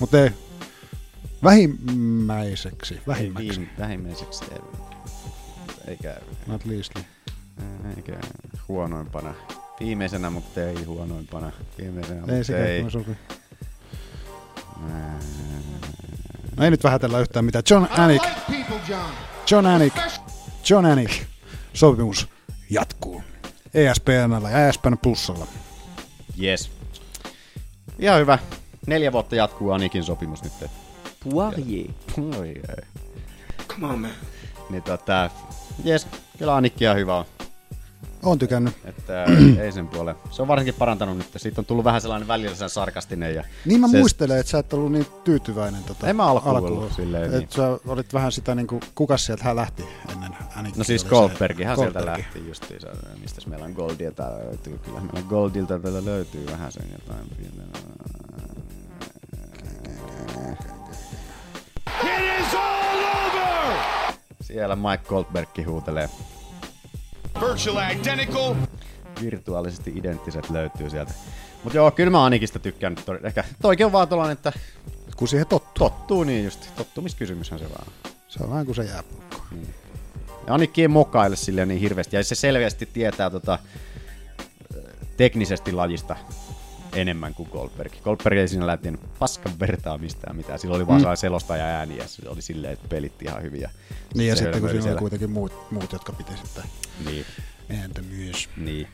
Mutta ei. Vähimmäiseksi. Vähimmäiseksi.
Vähimmäiseksi ei, ei käy.
Not leastly.
Ei käy. Huonoimpana. Viimeisenä, mutta ei huonoimpana. Viimeisenä, mutta
Ei
ei.
se ei. sopi. No ei nyt vähätellä yhtään mitään. John Anik.
John.
Anik. John Anik. Sopimus jatkuu. ESPNllä ja ESPN Plusalla.
Yes. Ihan hyvä. Neljä vuotta jatkuu Anikin sopimus nyt.
Poirier.
Oi, ei.
Come on, man.
Niin tota, jes, kyllä Anikki ihan hyvä on.
Oon tykännyt.
Että ei sen puole. Se on varsinkin parantanut nyt. Siitä on tullut vähän sellainen välillä sen sarkastinen. Ja
Niin mä
se,
muistelen, että sä et ollut niin tyytyväinen tota,
En mä alkuun ollut silleen,
Et
niin.
sä olit vähän sitä niinku, kuka sieltä hän lähti ennen Anikki
No siis Goldbergihan sieltä
Goldberg.
lähti justiinsa. Mistäs meillä on Goldia täällä löytyy? Kyllä meillä Goldilta täällä löytyy vähän sen jotain.
It is all over!
Siellä Mike Goldberg huutelee.
Virtually identical.
Virtuaalisesti identtiset löytyy sieltä. Mut joo, kyllä mä Anikista tykkään. Ehkä toikin on vaan tollanen, että
Kun siihen tottuu.
tottuu niin just. Tottumiskysymyshän se vaan.
Se on vähän kuin se jääpulkko.
Ja Anikki ei mokaile silleen niin hirveästi. Ja se selvästi tietää tota, teknisesti lajista enemmän kuin Goldberg. Goldberg ei siinä lähtien paskan vertaa mistään mitään. Sillä oli vaan
Mm.
selostaja ääni ja se oli silleen, että pelit ihan hyviä.
Niin ja
Se
sitten kun siinä oli kuitenkin muut, muut jotka piti sitten
Niin,
ääntä myös.
niin.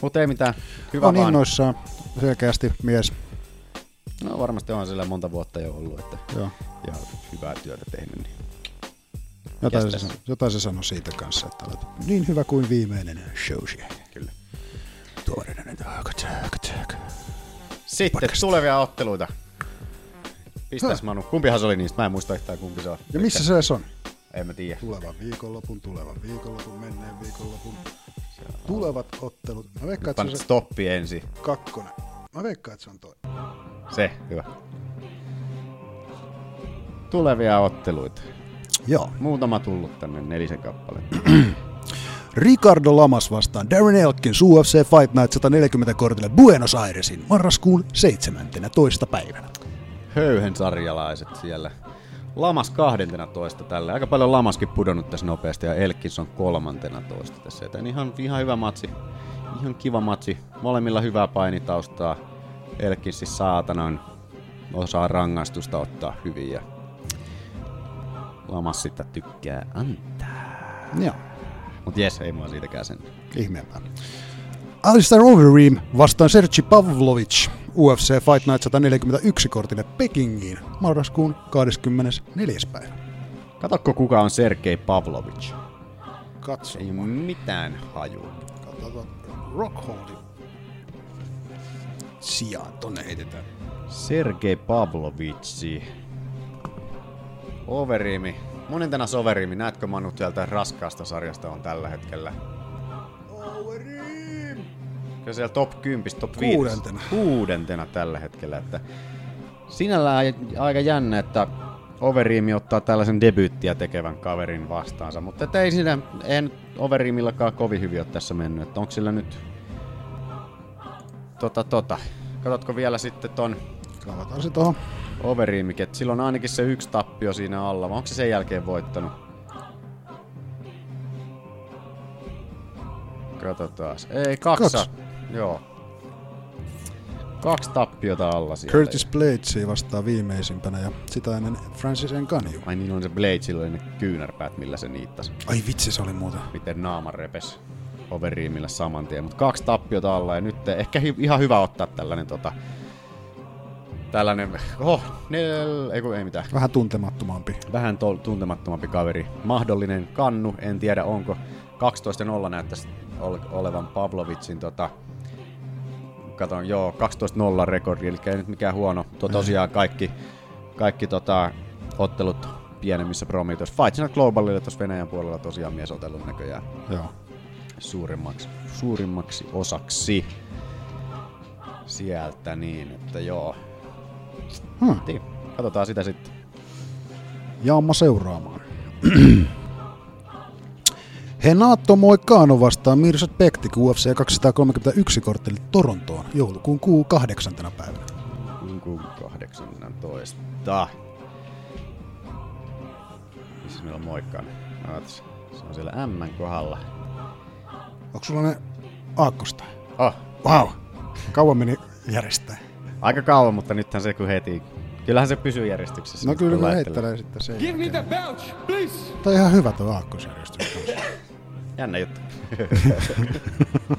Mutta ei mitään. Hyvä
on
vaan.
innoissaan selkeästi mies.
No varmasti on sillä monta vuotta jo ollut, että
Joo.
ja hyvää työtä tehnyt. Niin.
Jotain se,
Kestäisi.
sano- jotain se sanoi siitä kanssa, että olet niin hyvä kuin viimeinen showsi.
Kyllä.
Tuorinen.
Sitten
Podcast.
tulevia otteluita. Pistäs Manu. Kumpihan se oli niistä? Mä en muista yhtään kumpi se on.
Ja missä se edes on?
En mä tiedä.
Tulevan viikonlopun, tulevan viikonlopun, menneen viikonlopun. Tulevat ottelut. Mä veikkaan, että se on se
stoppi ensin.
kakkonen. Mä veikkaan, että se on toi.
Se, hyvä. Tulevia otteluita.
Joo.
Muutama tullut tänne nelisen kappale.
Ricardo Lamas vastaan Darren Elkins UFC Fight Night 140 kortille Buenos Airesin marraskuun 17. päivänä.
Höyhen sarjalaiset siellä. Lamas 12 tällä. Aika paljon Lamaskin pudonnut tässä nopeasti ja Elkins on 13 tässä. Joten ihan, ihan hyvä matsi. Ihan kiva matsi. Molemmilla hyvää painitaustaa. Elkins siis saatanan osaa rangaistusta ottaa hyvin ja Lamas sitä tykkää antaa.
Joo.
Mut jes, ei mua siitäkään sen.
Ihmeempää. Alistair Overeem vastaan Sergi Pavlovic UFC Fight Night 141 kortille Pekingiin marraskuun 24. päivä.
Katokko kuka on Sergei Pavlovic?
Katso.
Ei mitään hajua.
Katsotaan Rockholdin sijaan tonne heitetään.
Sergei Pavlovici. Overimi. Monintena Overimi. Näetkö Manu sieltä raskaasta sarjasta on tällä hetkellä? Kyllä siellä top 10, top 5.
Kuudentena.
Kuudentena tällä hetkellä. Että sinällään aika jännä, että Overimi ottaa tällaisen debyyttiä tekevän kaverin vastaansa, mutta ei siinä, en Overimillakaan kovin hyvin ole tässä mennyt, että onko sillä nyt tota tota. Katsotko vielä sitten ton
Kavataan se tohon.
Overeemikin, että sillä on ainakin se yksi tappio siinä alla, vai onko se sen jälkeen voittanut? Katsotaan. Ei, kaksi.
Kaksi.
Kaksi. Joo. Kaksi tappiota alla siellä.
Curtis Bladesi vastaa viimeisimpänä ja sitä ennen Francis Ngannou.
Ai niin on se Blade, sillä oli ne kyynärpäät, millä se niittasi.
Ai vitsi, se oli muuten.
Miten naama repes Overeemillä saman tien. Mutta kaksi tappiota alla ja nyt ehkä hi- ihan hyvä ottaa tällainen tota... Tällainen, oho, nel, ei, kun ei mitään.
Vähän tuntemattomampi.
vähän to- tuntemattomampi kaveri. Mahdollinen kannu, en tiedä onko. 12-0 näyttäisi ol- olevan Pavlovitsin tota, katon, joo, 12-0 rekordi, eli ei nyt mikään huono. To, tosiaan kaikki, kaikki tota, ottelut pienemmissä promitoissa. Fightsina Globalille tuossa Venäjän puolella tosiaan mies otellut näköjään
Joo.
suurimmaksi, suurimmaksi osaksi sieltä niin, että joo.
Hmm.
Niin, Katsotaan sitä sitten.
Jaamma seuraamaan. Henato Moicano vastaa Mirsat Bektik UFC 231 kortteli Torontoon joulukuun kuu kahdeksantena päivänä.
Toukokuun 18. Missä meillä on moikkaan? Ootas. Se on siellä M kohdalla.
Onko sulla ne aakkosta?
Oh.
Wow. Kauan meni järjestää.
Aika kauan, mutta nythän se kun heti... Kyllähän se pysyy järjestyksessä.
No kyllä
laittelee.
heittelee sitten se.
Give me the belch, please.
Toi on ihan hyvä tuo aakkosjärjestys.
Jännä juttu.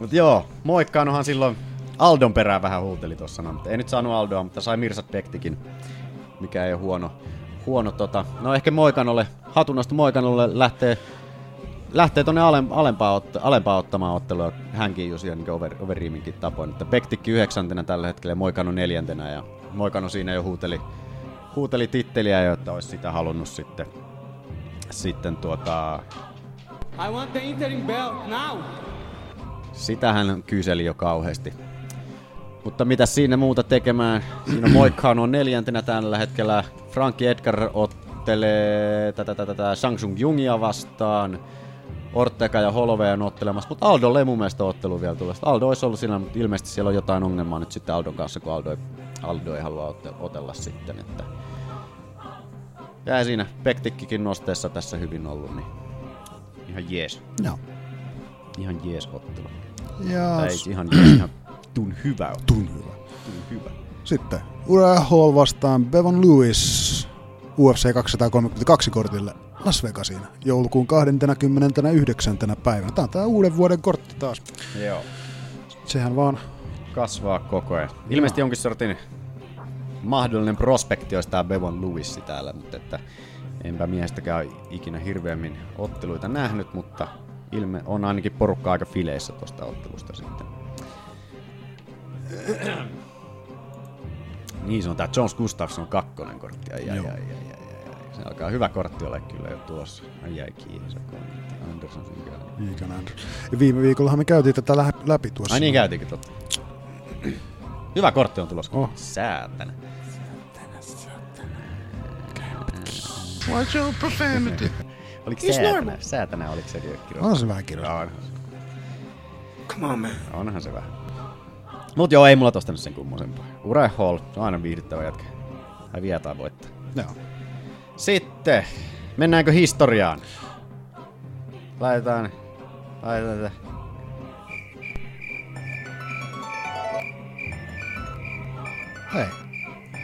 Mut joo, moikkaanohan silloin Aldon perään vähän huuteli tossa, no, mutta ei nyt saanut Aldoa, mutta sai Mirsat Bektikin, mikä ei ole huono. huono tota. No ehkä Moikanolle, hatunnosta Moikanolle lähtee, lähtee alem, alempaa, otta, alempaa ottamaan ottelua. Hänkin just niin over, overiiminkin tapoin. Että Bektikki yhdeksäntenä tällä hetkellä ja Moikano neljäntenä ja Moikano siinä jo huuteli, huuteli titteliä jo, että olisi sitä halunnut sitten, sitten tuota,
I want the interim belt now.
Sitä hän kyseli jo kauheasti. Mutta mitä siinä muuta tekemään? Siinä Moikkaan on neljäntenä tällä hetkellä. Frankie Edgar ottelee tätä, tätä, tätä Samsung Jungia vastaan. Ortega ja Holloway on ottelemassa, mutta Aldo ei mun mielestä ottelu vielä tulossa. Aldo olisi ollut siinä, mutta ilmeisesti siellä on jotain ongelmaa nyt sitten Aldon kanssa, kun Aldo ei, Aldo ei halua ote- otella sitten. Että jäi siinä Pektikkikin nosteessa tässä hyvin ollut, niin ihan jees.
Joo.
Ihan jees ottelu.
Ja
Tai ihan jees, ihan tun hyvä ottelu.
Tun hyvä.
Tun hyvä.
Sitten Uriah Hall vastaan Bevon Lewis UFC 232 kortille Las Vegasiin joulukuun 29. päivänä. Tämä on tää uuden vuoden kortti taas.
Joo.
Sehän vaan
Kasvaa koko ajan. Ilmeisesti jonkin sortin mahdollinen prospekti olisi tää Bevon Lewissi täällä, mutta että enpä miestäkään ikinä hirveämmin otteluita nähnyt, mutta ilme on ainakin porukka aika fileissä tuosta ottelusta sitten. niin se on tää Jones Gustafsson kakkonen kortti. Ai, ai, ai, ai. Se alkaa hyvä kortti olla kyllä jo tulossa. Ai ai kiinni, se kortti. Anderson.
Egan Anderson. Ja viime viikollahan me käytiin tätä lä- läpi tuossa.
Ai niin käytiinkin totta. Hyvä kortti on tulossa.
Oh.
Säätänä.
What's your profanity?
Oliko
It's
säätänä?
normal.
Säätänä oliko se kirjoittu?
On se vähän kirjoittu.
On.
Come on, man.
Onhan se vähän. Mut joo, ei mulla tosta nyt sen kummosempaa. Uriah Hall, se on aina viihdyttävä jätkä. Hän tai voittaa.
Joo.
Sitten, mennäänkö historiaan? Laitetaan, laitetaan.
Hei.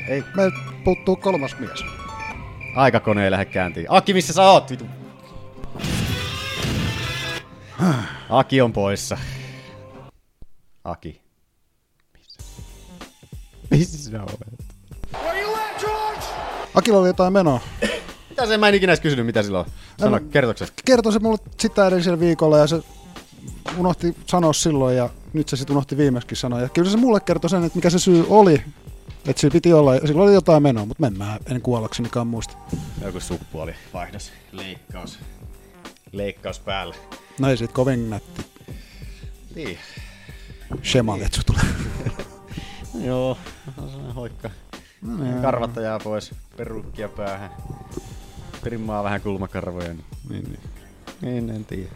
Ei.
Meiltä puuttuu kolmas mies.
Aikakone ei lähde kääntiin. Aki, missä sä oot? Vitu. Aki on poissa. Aki. Missä? Missä sinä olet?
Akilla oli jotain menoa.
Mitä se? Mä en ikinä edes kysynyt, mitä sillä on. Sano, kertoksä.
Kertoi se mulle sitä edellisellä viikolla ja se unohti sanoa silloin ja nyt se sitten unohti viimeiskin sanoa. Ja kyllä se mulle kertoi sen, että mikä se syy oli. Että sillä piti olla, sillä oli jotain menoa, mutta en mä en kuollaksenikaan muista.
Joku sukupuoli vaihdos. Leikkaus. Leikkaus päällä.
No ei sit kovin nätti
Niin.
shemaletsu tulee.
Joo, on sellainen hoikka.
No niin.
Karvatta jää pois, perukkia päähän. Perimmaa vähän kulmakarvoja. Niin,
niin, niin.
niin en tiedä.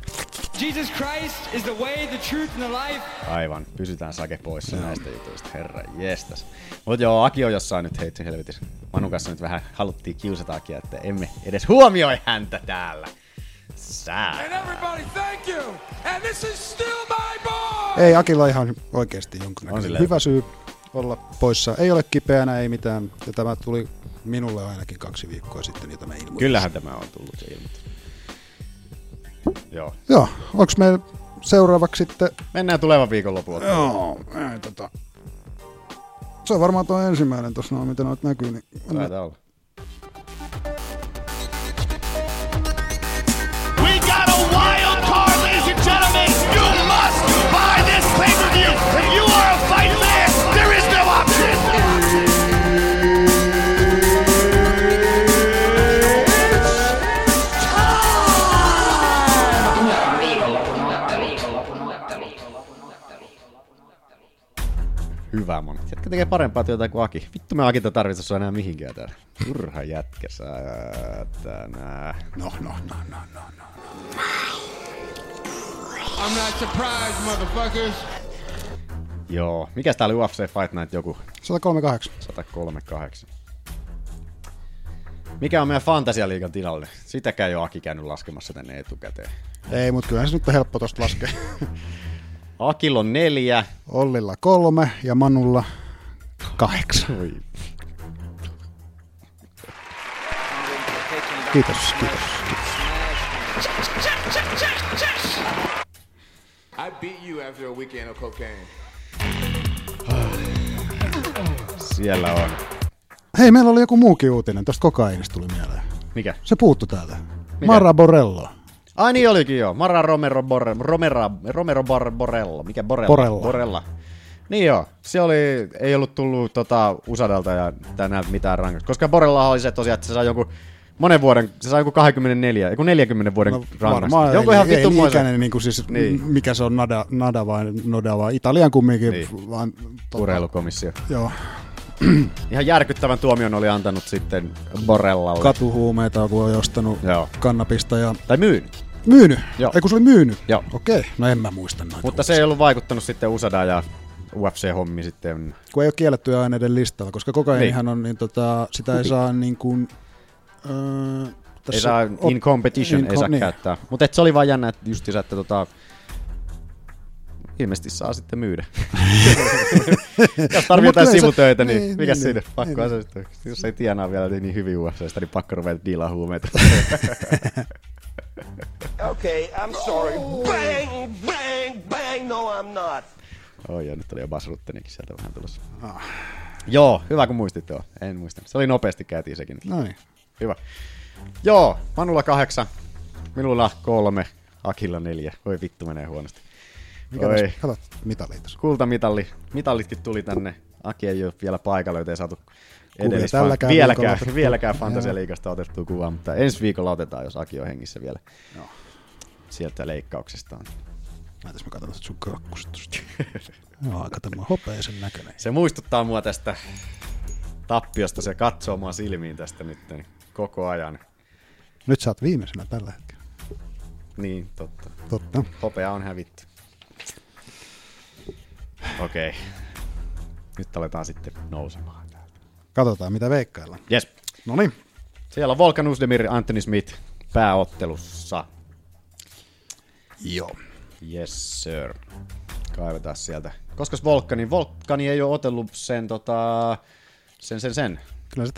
Jesus Christ is the way, the truth, and the life.
Aivan, pysytään sake poissa näistä jutuista, herra jestas. Mut joo, Aki on jossain nyt heitsi helvetissä. Manu kanssa nyt vähän haluttiin kiusata Akia, että emme edes huomioi häntä täällä. Sää.
And everybody, thank you. And this is still my boy.
Ei, Akilla on ihan jonkunnäköinen
sillä
hyvä syy olla poissa. Ei ole kipeänä, ei mitään. Ja tämä tuli minulle ainakin kaksi viikkoa sitten, jota mä ilmoitin.
Kyllähän tämä on tullut se ilmoitus. Joo.
Joo, onks meillä seuraavaksi sitten...
Mennään tulevan viikon lopulla.
Joo, ei, tota... Se on varmaan tuo ensimmäinen tuossa noin, mitä noita näkyy. Niin...
Taitaa olla. Hyvä moni. Jätkä tekee parempaa työtä kuin Aki. Vittu me Akita tarvitse sua enää mihinkään täällä. Turha jätkä saatana.
No, no, no, no, no, no.
I'm not surprised, motherfuckers.
Joo. Mikäs tää oli UFC Fight Night joku?
138.
138. Mikä on meidän Fantasialiigan tilalle? Sitäkään ei ole Aki käynyt laskemassa tänne etukäteen.
Ei, mutta kyllähän se nyt on helppo tosta laskea.
Akilla on neljä.
Ollilla kolme ja Manulla kahdeksan.
Oi.
Kiitos, kiitos.
I beat you after a weekend of cocaine.
Siellä on.
Hei, meillä oli joku muukin uutinen, tosta kokainista tuli mieleen.
Mikä?
Se puuttu täältä. Mara Borello.
Ai niin olikin joo. Mara Romero, Borre, Romera, Romero Bar, Borello. Mikä Borella?
Borella.
Borella. Niin joo. Se oli, ei ollut tullut tota, Usadalta ja tänään mitään rangaistusta. Koska Borella oli se tosiaan, että se sai jonkun monen vuoden, se sai joku 24, joku 40 vuoden no,
Varmaan
Joku
ei,
ihan
ei
vittu
niin ikäinen, niin kuin siis,
Niin.
mikä se on, Nada, Nada vai Noda vai Italian kumminkin.
Niin.
Vaan,
urheilukomissio.
Joo,
Ihan järkyttävän tuomion oli antanut sitten Borellalle.
katuhuumeita, kun on ostanut
Joo.
kannabista ja
Tai myynyt.
Myynyt.
Joo.
Ei kun se oli myynyt.
Joo.
Okei, no en mä muista noita.
Mutta se ei ollut vaikuttanut sitten Usada ja UFC-hommi sitten.
kun ei ole kiellettyjä aineiden listalla, koska kokainihan on, niin tota, sitä ei saa niin kuin, öö,
Ei
tässä
saa,
on-
in competition
in
ei saa
com- niin.
käyttää. Mutta se oli vaan jännä, että justiinsa, että tota, ilmeisesti saa sitten myydä. Jos tarvii
No,
jotain
se-
sivutöitä, niin,
niin,
mikä
niin,
siinä?
niin,
Pakko
niin.
niin, sitten. Jos ei tienaa vielä niin hyvin UFCstä, niin pakko ruveta diilaa huumeita.
Okay, I'm sorry. Bang, bang, bang. No, I'm not.
Oi, ja nyt oli jo Bas Ruttenikin sieltä vähän tulossa. Joo, hyvä kun muistit tuo. En muistanut. Se oli nopeasti käytiin sekin.
Noin.
Hyvä. Joo, Manulla kahdeksan, minulla kolme, Akilla neljä. Voi vittu menee huonosti.
Mikä
Oi.
katsot mitali tässä.
Kultamitalli. Mitallitkin tuli tänne. Aki ei ole vielä paikalla, joten ei saatu
Kuvia tälläkään
vieläkään,
viikolla otettu.
vieläkään
Joo.
Fantasialiigasta otettua kuvaa, mutta ensi viikolla otetaan, jos Aki on hengissä vielä.
Joo.
Sieltä leikkauksestaan.
Näytäis mä katson sun kakkusta. Joo, aika tämmönen hopeisen näköinen.
Se muistuttaa mua tästä tappiosta, se katsoo mua silmiin tästä nyt koko ajan.
Nyt sä oot viimeisenä tällä hetkellä.
Niin, totta.
Totta.
Hopea on hävitty. Okei. Okay. Nyt aletaan sitten nousemaan.
Katsotaan mitä veikkaillaan.
Yes.
Noniin.
Siellä on Volkan Usdemir Anthony Smith pääottelussa.
Joo.
Yes, sir. Kaivetaan sieltä. Koska Volkani, Volkani ei ole otellut sen, tota, sen, sen, sen
Kyllä se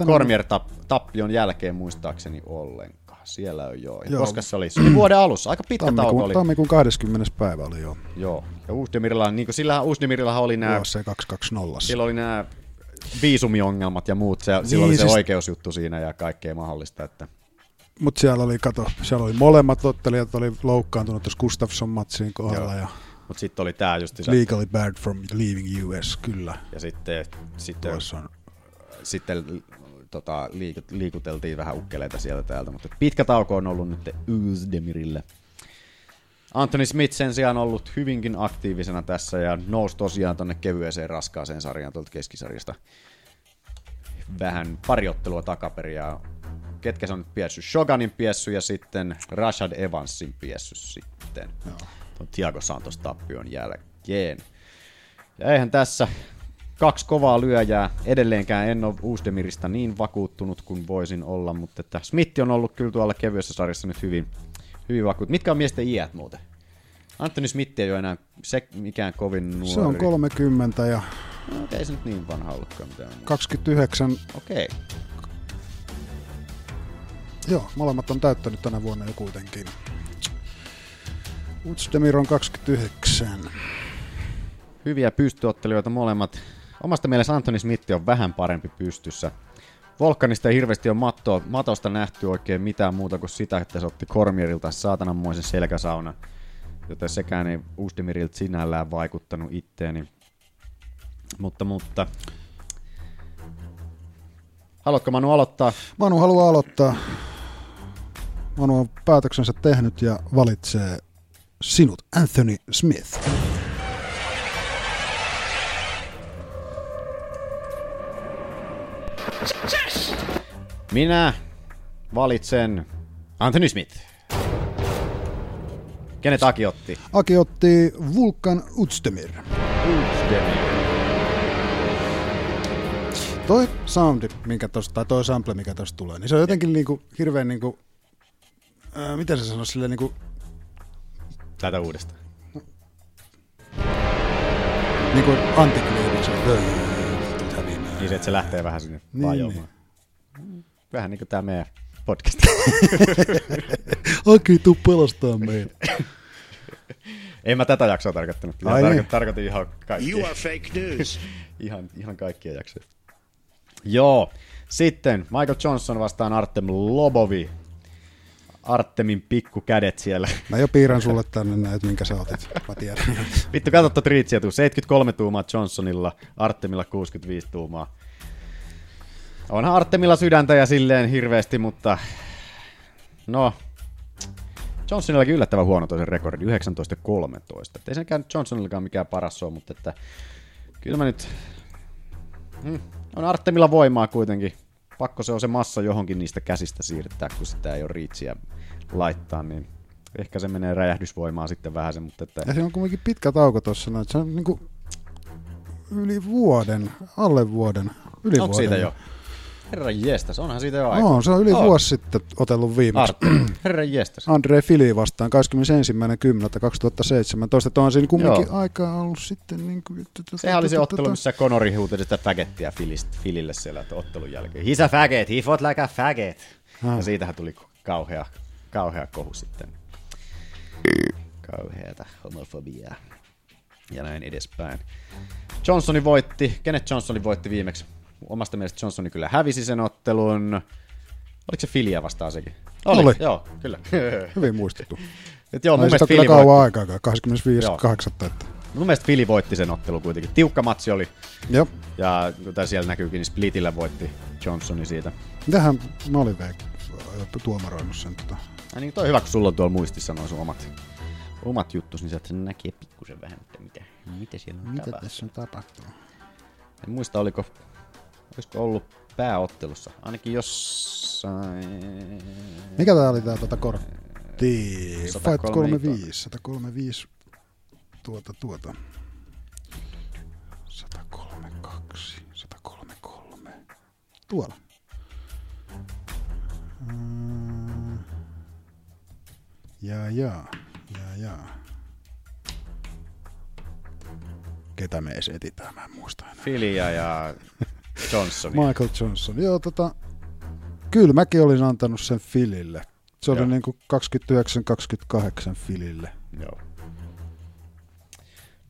tap, tappion jälkeen muistaakseni ollenkaan. Siellä on joo.
Joo.
Koska se oli, se oli vuoden alussa. Aika pitkä tauko
Tammikuun,
oli.
tammikuun 20. päivä oli jo.
Joo. Ja Uusdemirilla, niin kuin sillä Uusdemirilla oli nämä,
UFC 220.
sillä oli nämä viisumiongelmat ja muut. Se, sillä oli
Niin,
se
siis-
oikeusjuttu siinä ja kaikkea mahdollista. Että
Mutta siellä oli, kato, siellä oli molemmat ottelijat oli loukkaantunut tuossa Gustafsson matsin kohdalla
Joo.
ja
Mutta sitten oli tämä just
legally barred from leaving US, kyllä.
Ja sitten, sitten,
on
sitten tota, liikut, liikuteltiin vähän ukkeleita sieltä täältä, mutta pitkä tauko on ollut nyt Uzdemirille. Anthony Smith sen sijaan ollut hyvinkin aktiivisena tässä ja nousi tosiaan tonne kevyeseen raskaaseen sarjaan tuolta keskisarjasta. Vähän pari ottelua takaperin ja ketkä se on nyt piessyt? Shoganin piessy ja sitten Rashad Evansin piessy sitten. Tuon Thiago Santos tappion jälkeen. Ja eihän tässä kaksi kovaa lyöjää. Edelleenkään en ole Uusdemirista niin vakuuttunut kuin voisin olla, mutta että Smith on ollut kyllä tuolla kevyessä sarjassa nyt hyvin, hyvin vakuuttunut. Mitkä on miesten iät muuten? Anthony Smith ei ole enää se mikään kovin nuori.
Se on 30 ja
No, ei se nyt niin vanha ollutkaan mitään.
29.
Okei.
Joo, molemmat on täyttänyt tänä vuonna jo kuitenkin. Utsdemir on 29.
Hyviä pystyottelijoita molemmat. Omasta mielestä Anthony Smith on vähän parempi pystyssä. Volkanista ei hirveästi ole mattoa, matosta nähty oikein mitään muuta kuin sitä, että se otti Kormierilta saatananmoisen selkäsaunan. Joten sekään ei Uusdemirilta sinällään vaikuttanut itteeni. Mutta, mutta... Haluatko Manu aloittaa?
Manu haluaa aloittaa. Manu on päätöksensä tehnyt ja valitsee sinut, Anthony Smith.
Minä valitsen Anthony Smith. Kenet Aki otti?
Aki otti Vulkan Utsdemir.
Uzdemir.
Toi soundi, minkä tosta, tai toi sample, mikä tosta tulee, niin se on jotenkin niinku hirveän niinku, ää, miten se sanoisi silleen niinku,
Tätä uudestaan.
niinku antikliimaksi. häviämään.
Niin se, että se lähtee vähän sinne
Niin,
vajoamaan. Vähän niin kuin tää meidän podcast.
Aki, tuu pelastaa meitä.
En mä tätä jaksoa tarkoittanut.
Ai
tarko-
niin.
Tarkoitin ihan kaikkia.
You are fake news.
ihan, ihan kaikkia jaksoja. Joo. Sitten Michael Johnson vastaan Artem Lobovi. Artemin pikkukädet siellä.
Mä jo piirrän sulle tänne näitä, minkä sä otit. Mä tiedän.
Vittu, katso tuota riitsiä tuu. 73 tuumaa Johnsonilla, Artemilla 65 tuumaa. Onhan Artemilla sydäntä ja silleen hirveästi, mutta no, Johnsonillakin yllättävän huono toisen rekordi, 19-13. Et ei senkään Johnsonillakaan mikään paras ole, mutta että kyllä mä nyt, hmm, on Artemilla voimaa kuitenkin. Pakko se on se massa johonkin niistä käsistä siirtää, kun sitä ei ole riitsiä laittaa, niin ehkä se menee räjähdysvoimaa sitten vähän sen, mutta että
Ja siinä on kuitenkin pitkä tauko tuossa. No, se on niinku yli vuoden, alle vuoden, yli
Onko
vuoden.
siitä jo? Herran jestas, onhan siitä jo aika.
No, se on yli vuosi sitten otellut viimeksi.
Herran jestas.
Andre Fili vastaan 21.10.2017. Että onhan siinä kumminkin
Joo.
aikaa ollut sitten. Niin kuin,
Sehän oli se ottelu, missä Conori huuteli sitä faggettia Filist, Filille siellä ottelun jälkeen. He's a faggot, he fought like a faggot.
Ah.
Ja siitähän tuli kauhea, kauhea kohu sitten. Kauheata homofobiaa. Ja näin edespäin. Johnsoni voitti. Kenet Johnsoni voitti viimeksi? Omasta mielestä Johnsoni kyllä hävisi sen ottelun. Oliko se Filia vastaan sekin?
Oli.
Joo, kyllä.
Hyvin muistettu.
Et joo, mun mielestä Fili
kauan
voitti.
aikaa,
Joo.
25.8. Että.
Mun mielestä Fili voitti sen ottelun kuitenkin. Tiukka matsi oli.
Joo.
Ja kuten siellä näkyykin, niin Splitillä voitti Johnsoni siitä.
Mitähän Nolivek tuomaroinut sen? Tota.
Ja niin toi on hyvä, kun sulla on tuolla muistissa noin sun omat, omat juttus, niin sieltä näkee pikkusen vähän, että mitä, mitä siellä on
Mitä
tapahtunut.
tässä on tapahtunut?
En muista, oliko, olisiko ollut pääottelussa. Ainakin jossain...
Mikä tää oli tää tota kortti? Fight
103
35, 135 tuota tuota. 132, 133. Tuolla. Mm. Ja ja, ja ja. Ketä me edes etitään, mä en muista enää.
Filia ja Johnson.
Michael Johnson. Joo, tota, kyllä mäkin olin antanut sen Filille. Se oli
Joo.
niinku 29-28 Filille.
Joo.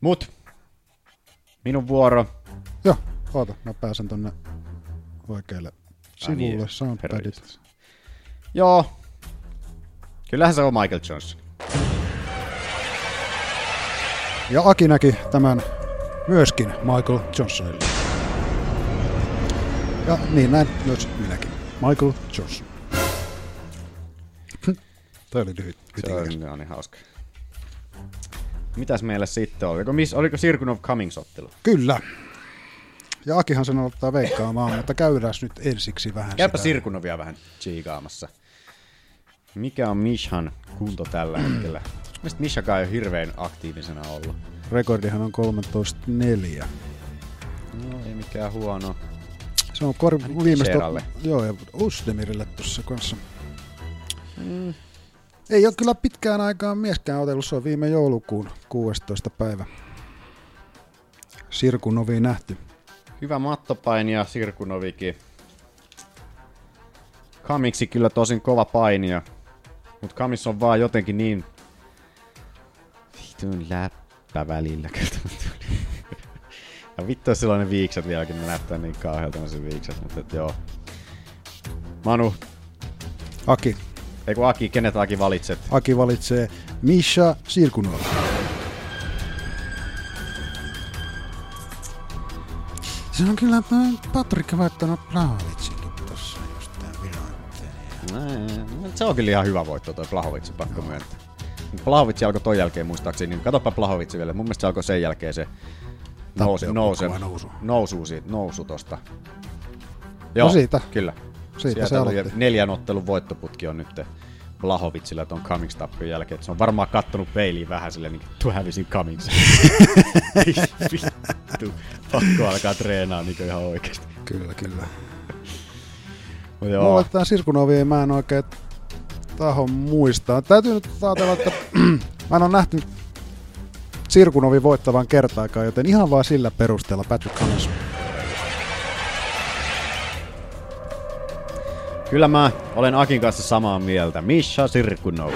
Mut, minun vuoro.
Joo, oota, mä pääsen tonne oikealle sivulle,
niin,
soundpadit.
Joo. Kyllähän se on Michael Johnson.
Ja Aki näki tämän myöskin Michael Johnsonille. Ja niin näin myös minäkin. Michael Johnson. Toi oli lyhyt.
Se on, ne on niin hauska. Mitäs meillä sitten oli? Oliko, miss, oliko Sirkunov Cummings-ottelu?
Kyllä. Ja Akihan sen ottaa veikkaamaan, mutta käydään nyt ensiksi vähän
Käypä
sitä.
Sirkunovia vähän chiikaamassa. Mikä on Mishan kunto tällä hetkellä? Mistä Mishakaan ei ole hirveän aktiivisena ollut.
Rekordihan on 13.4.
No ei mikään huono.
Se on kor- viimeistä... Joo, ja Usdemirille tuossa kanssa.
Mm.
Ei ole kyllä pitkään aikaan mieskään otellut, se on viime joulukuun 16. päivä. Sirkunovi nähty.
Hyvä mattopainija Sirkunovikin. Kamiksi kyllä tosin kova painija. Mut Kamis on vaan jotenkin niin... Vitun läppä välillä. vittu jos silloin ne viikset vieläkin, ne näyttää niin kauhealta ne se viikset, mutta et joo. Manu,
Aki.
ei kun Aki, kenet Aki valitset?
Aki valitsee Misha Sirkunov. Se on kyllä Patrick laittanut Blahovicin tossa just tää.
No, Se on kyllä ihan hyvä voitto toi Plahovic, pakko myöntää. Plahovic alkoi ton jälkeen muistaakseni, niin katsopa Plahovic vielä. Mun mielestä se alkoi sen jälkeen se nouse,
kova nousu.
nousu, siitä, nousu tosta.
No siitä.
Kyllä.
Siitä se
Sieltä oli
aloitti.
neljän ottelun voittoputki on nyt Blahovicilla ton Cummings tappio jälkeen. Et se on varmaan kattonut peiliin vähän silleen, niin tuo hävisin Cummings. Vittu. Pakko alkaa treenaa niin ihan oikeesti.
Kyllä, kyllä.
No
Joo. Mulla tämä Sirkunovi mä en oikein taho muistaa. Täytyy nyt ajatella, että mä en ole nähty Sirkunovi voittavan kertaakaan, joten ihan vaan sillä perusteella Patrick Cummins.
Kyllä mä olen Akin kanssa samaa mieltä. Misha Sirkunov.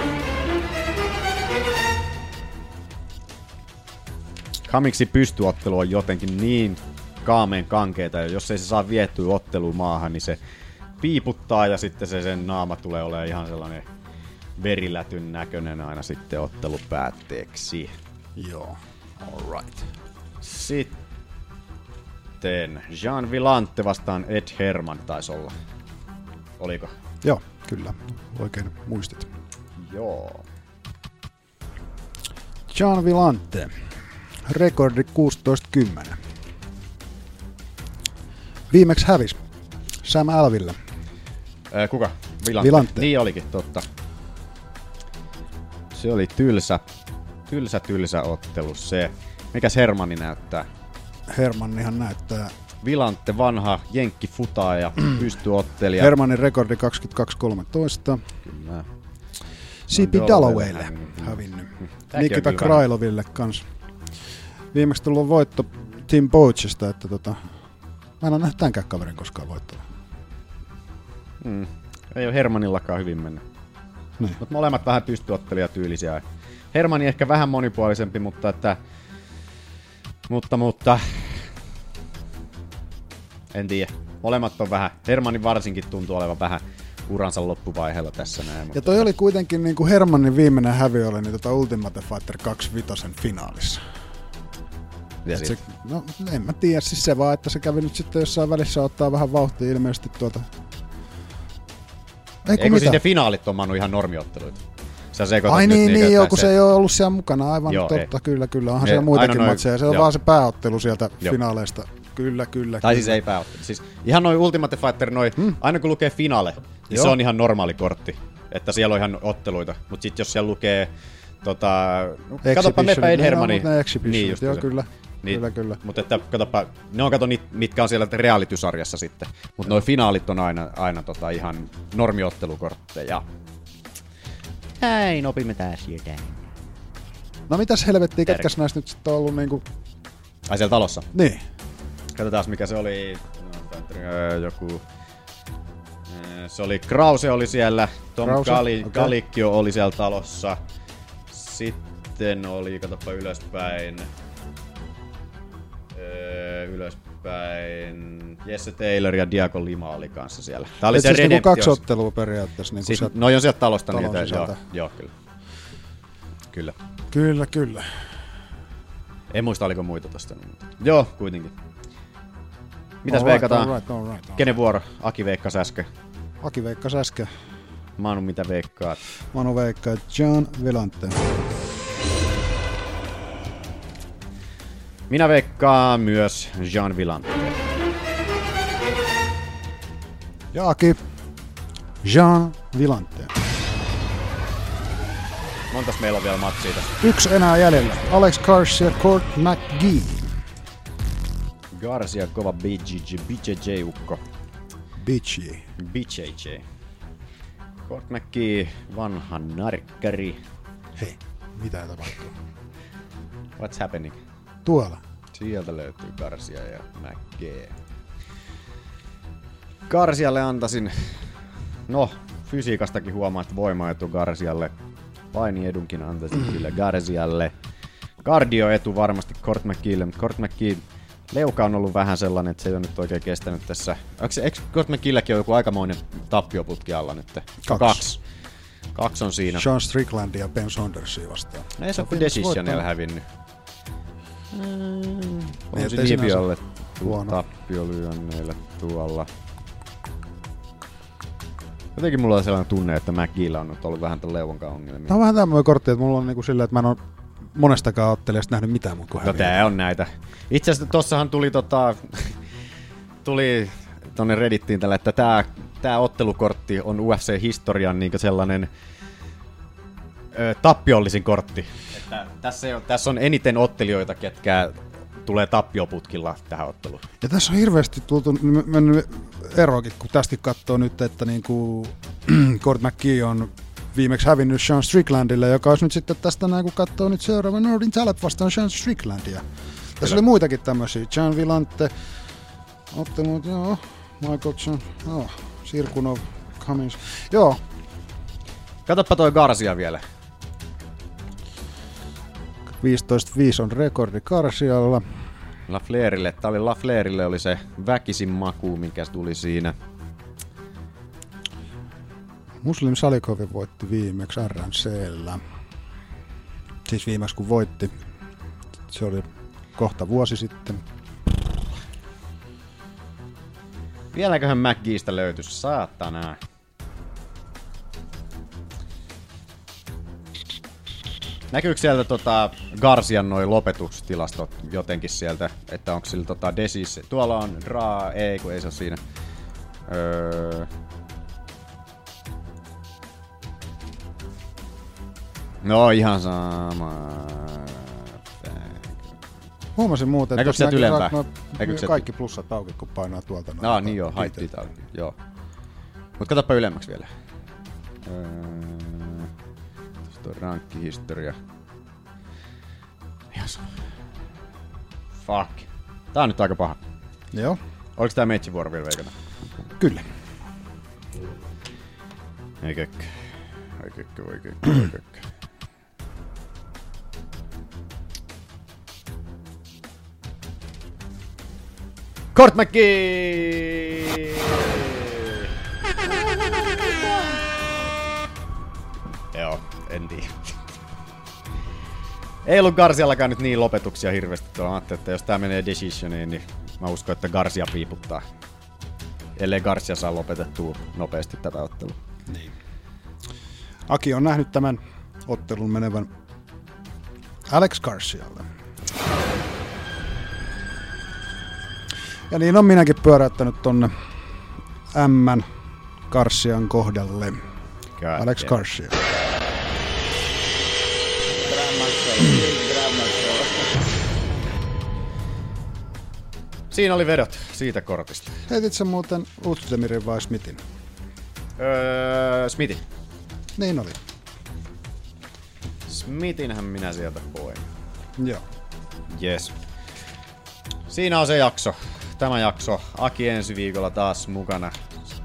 Kamiksi pystyottelu on jotenkin niin kaameen kankeeta, ja jos ei se saa viettyä otteluun maahan, niin se piiputtaa ja sitten se sen naama tulee olemaan ihan sellainen verilätyn näköinen aina sitten ottelu päätteeksi.
Joo, alright.
Sitten Jean Villante vastaan Ed Herman taisi olla. Oliko?
Joo, kyllä. Oikein muistit.
Joo.
John Villante. Rekordi 16-10. Viimeksi hävis Sam Alville.
Ää, kuka? Villante.
Villante.
Niin olikin, totta. Se oli tylsä, tylsä, tylsä ottelu se. Mikäs Hermanni näyttää?
Hermannihan näyttää
Vilante, vanha jenkki futaaja, pystyottelija.
Hermannin rekordi 22-13.
Kyllä.
C.P. Dallowaylle hävinnyt. Nikita Krailoville kans. Viimeksi tullut voitto Tim Poachista, että tota, mä en ole nähnyt tämänkään kaverin koskaan voittava.
Mm. Ei ole Hermanillakaan hyvin mennyt.
Niin.
Mutta molemmat vähän pystyottelijatyylisiä. Hermani ehkä vähän monipuolisempi, mutta että... Mutta, mutta... En tiedä. Molemmat on vähän... Hermani varsinkin tuntuu olevan vähän uransa loppuvaiheella tässä näin.
Ja toi oli kuitenkin niin kuin Hermannin viimeinen hävi oli niin tota Ultimate Fighter 25 finaalissa.
Ja
se, no en mä tiedä, siis se vaan, että se kävi nyt sitten jossain välissä ottaa vähän vauhtia ilmeisesti tuota...
Ei, Eikö siis ne finaalit on Manu ihan normiotteluita? Sä
Ai niin, niin joo, kun se ei ole ollut siellä mukana, aivan joo, totta, ei. kyllä, kyllä, onhan ne, siellä muitakin noin, matseja, se on joo. vaan se pääottelu sieltä joo. finaaleista, kyllä, kyllä.
Tai
kyllä.
siis ei pääottelu, siis ihan noin Ultimate Fighter, noi, hmm. aina kun lukee finaale, niin joo. se on ihan normaali kortti, että siellä on ihan otteluita, mutta sitten jos siellä lukee Tota, no, katsoppa Meppä Ed Hermani.
Niin, just joo, se. kyllä.
Niin,
kyllä, kyllä.
Mutta että katsopa, ne on kato niitä, mitkä on siellä reality-sarjassa sitten. Mutta nuo finaalit on aina, aina tota ihan normiottelukortteja. Näin opimme taas jotain.
No mitäs helvettiä, ketkäs näistä nyt sitten on ollut niinku...
Ai siellä talossa?
Niin.
Katsotaan mikä se oli. No, joku... Se oli Krause oli siellä, Tom Krause? Gali, okay. Oli siellä talossa. Sitten oli, katsoppa ylöspäin. Öö, ylöspäin. Jesse Taylor ja Diago Lima oli kanssa siellä.
Tää oli Et se siis niinku kaksi ottelua periaatteessa. Niin
siis, sieltä, no on sieltä talosta niitä. Joo, joo, kyllä. Kyllä.
Kyllä, kyllä.
En muista, oliko muita tosta. Joo, kuitenkin. Mitäs
all
veikataan?
Right, all right, all right, all
Kenen vuoro? Aki veikkas äsken.
Aki veikkas äsken.
Manu, mitä veikkaat?
Manu veikkaa John Villante.
Minä veikkaan myös Jean Villante.
Ja Aki, Jean Villante.
Montas meillä on vielä matsia tässä?
Yksi enää jäljellä. Alex Garcia, Court McGee.
Garcia, kova BJJ, BJJ-ukko.
BJJ.
BJJ. Court McGee, vanha narkkari.
Hei, mitä tapahtuu?
What's happening?
Tuolla.
Sieltä löytyy Garcia ja McGee. Garcialle antaisin, no fysiikastakin huomaa, että voimaetu Garcialle. Painiedunkin antaisin mm. kyllä Garcialle. Kardioetu varmasti Court McGeelle, mutta McGee leuka on ollut vähän sellainen, että se ei ole nyt oikein kestänyt tässä. Eikö Court McGeelläkin ole joku aikamoinen tappioputki alla nyt?
Kaksi.
Kaksi. Kaksi on siinä.
Sean Strickland ja Ben Saundersia vastaan.
No ei se ole Decisionilla hävinnyt. Mm. On se Nibiolle tappiolyönneillä tuolla. Jotenkin mulla on sellainen tunne, että McGeella on nyt ollut vähän tämän leuvan ongelmia.
Tämä on vähän tämmöinen kortti, että mulla on niinku silleen, että mä en ole monestakaan ottelijasta nähnyt mitään mun kuin
No tää on näitä. Itse asiassa tossahan tuli tota, tuli tonne Reddittiin tällä, että tää, tää ottelukortti on UFC-historian niin sellainen ö, tappiollisin kortti. Että tässä, on, tässä on eniten ottelijoita, ketkä tulee tappioputkilla tähän otteluun.
Ja tässä on hirveästi tultu m- mennyt eroakin, kun tästä katsoo nyt, että niin kuin Court McKee on viimeksi hävinnyt Sean Stricklandille, joka olisi nyt sitten tästä näin, kun katsoo nyt seuraava Nordin Talent vastaan Sean Stricklandia. Tässä oli muitakin tämmöisiä. John Villante, ottelut, joo, Michael John, joo, Sirkunov, Cummins. Joo,
Katoppa toi Garcia vielä.
15-5 on rekordi Karsialla.
Lafleurille, tää oli Lafleurille oli se väkisin maku, mikä tuli siinä.
Muslim Salikovi voitti viimeksi RNCllä. Siis viimeksi kun voitti. Se oli kohta vuosi sitten.
Vieläköhän McGeestä löytyisi, saatana. Näkyykö sieltä tota Garcian noin lopetustilastot jotenkin sieltä, että onko sillä tota Desis, tuolla on Dra, ei kun ei se ole siinä. Öö... No ihan sama.
Huomasin muuten, että näkyy
ylempää?
saat
Näkyykö
kaikki plussat auki, kun painaa tuolta. noin
No niin joo,
niitä.
haitti täällä. Joo. Mut katsoppa ylemmäksi vielä. Öö, On rankkihistoria. Ihan sama. Fuck. Tää on nyt aika paha.
Joo.
Oliko tää Meitsin vuoro vielä veikata?
Kyllä.
Ei kökkö. Ei kökkö, voi kökkö, voi kökkö. Kort McGee! Ei ollut Garciallakaan nyt niin lopetuksia hirveästi. Tuo ajattelin, että jos tää menee decisioniin, niin mä uskon, että Garcia piiputtaa. Ellei Garcia saa lopetettua nopeasti tätä ottelua.
Aki on nähnyt tämän ottelun menevän Alex Garcialle. Ja niin on minäkin pyöräyttänyt tonne M Garcian kohdalle.
God
Alex. Garcia.
Siinä oli vedot siitä kortista.
Heitit sä muuten Uzdemirin vai Smithin?
Öö, Smithi.
Niin oli.
Smithinhän minä sieltä poin.
Joo.
Yes. Siinä on se jakso. Tämä jakso. Aki ensi viikolla taas mukana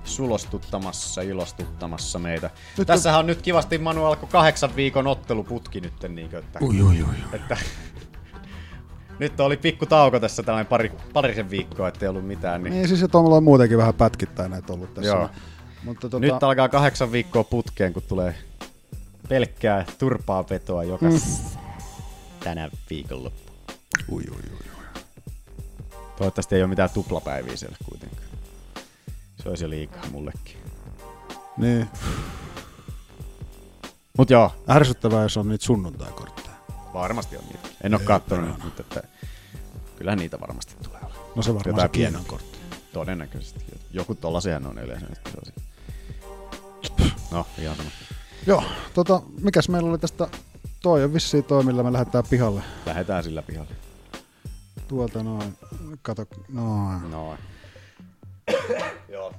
sulostuttamassa, ilostuttamassa meitä.
Nyt
Tässähän on nyt kivasti Manu alkoi kahdeksan viikon otteluputki nyt. Niin kuin, että,
Ui, ui, ui.
että nyt oli pikku tauko tässä tällainen pari, parisen viikkoa, ettei ollut mitään. Niin,
Niin siis, että on muutenkin vähän pätkittäin näitä ollut tässä.
Joo.
Mutta tota,
Nyt alkaa kahdeksan viikkoa putkeen, kun tulee pelkkää turpaa vetoa joka
Mm.
tänä viikonloppu.
Ui, ui, ui, ui.
Toivottavasti ei ole mitään tuplapäiviä siellä kuitenkaan. Se olisi jo liikaa mullekin.
Niin.
Mut joo,
Ärsyttävää, jos on niitä sunnuntaikortteja.
varmasti on niitä. En oo
Ei
kattonut, mutta että kyllähän niitä varmasti tulee olla.
No se varmaan
Jotain
se
pientä.
kortti.
Todennäköisesti. Joku tollasehan on yleensä. No, ihan sama.
Joo, tota, mikäs meillä oli tästä toi on vissiin toi, millä me lähdetään pihalle.
Lähetään sillä pihalle.
Tuolta noin, kato, noin.
No. Joo.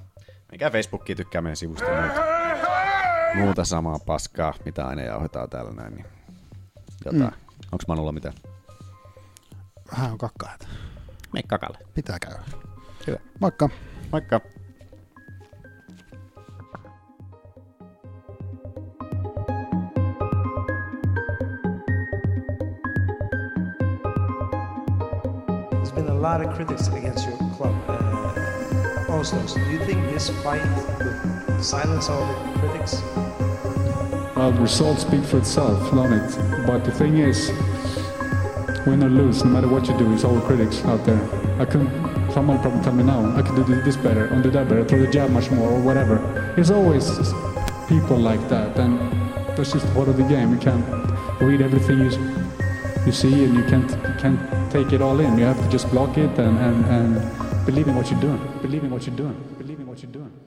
Mikä Facebookiin tykkää meidän sivusta muuta. Muuta samaa paskaa, mitä aina jauhetaan täällä näin. Niin jotain. Mm. Onks Manulla mitään?
Vähän on kakkaita.
Mene kakalle.
Pitää käydä.
Hyvä.
Moikka.
Moikka.
There's been a lot of critics against your club. Uh, Oslos, do you think this fight would silence all the critics?
Well, the results speak for itself, don't it? But the thing is, win or lose, no matter what you do, it's all critics out there. I can someone probably tell me now, I could do this better, or do that better, throw the jab much more, or whatever. There's always people like that, and that's just part of the game. You can't read everything you you see, and you can't you can't take it all in. You have to just block it and and, and believe in what you're doing. Believe in what you're doing. Believe in what you're doing.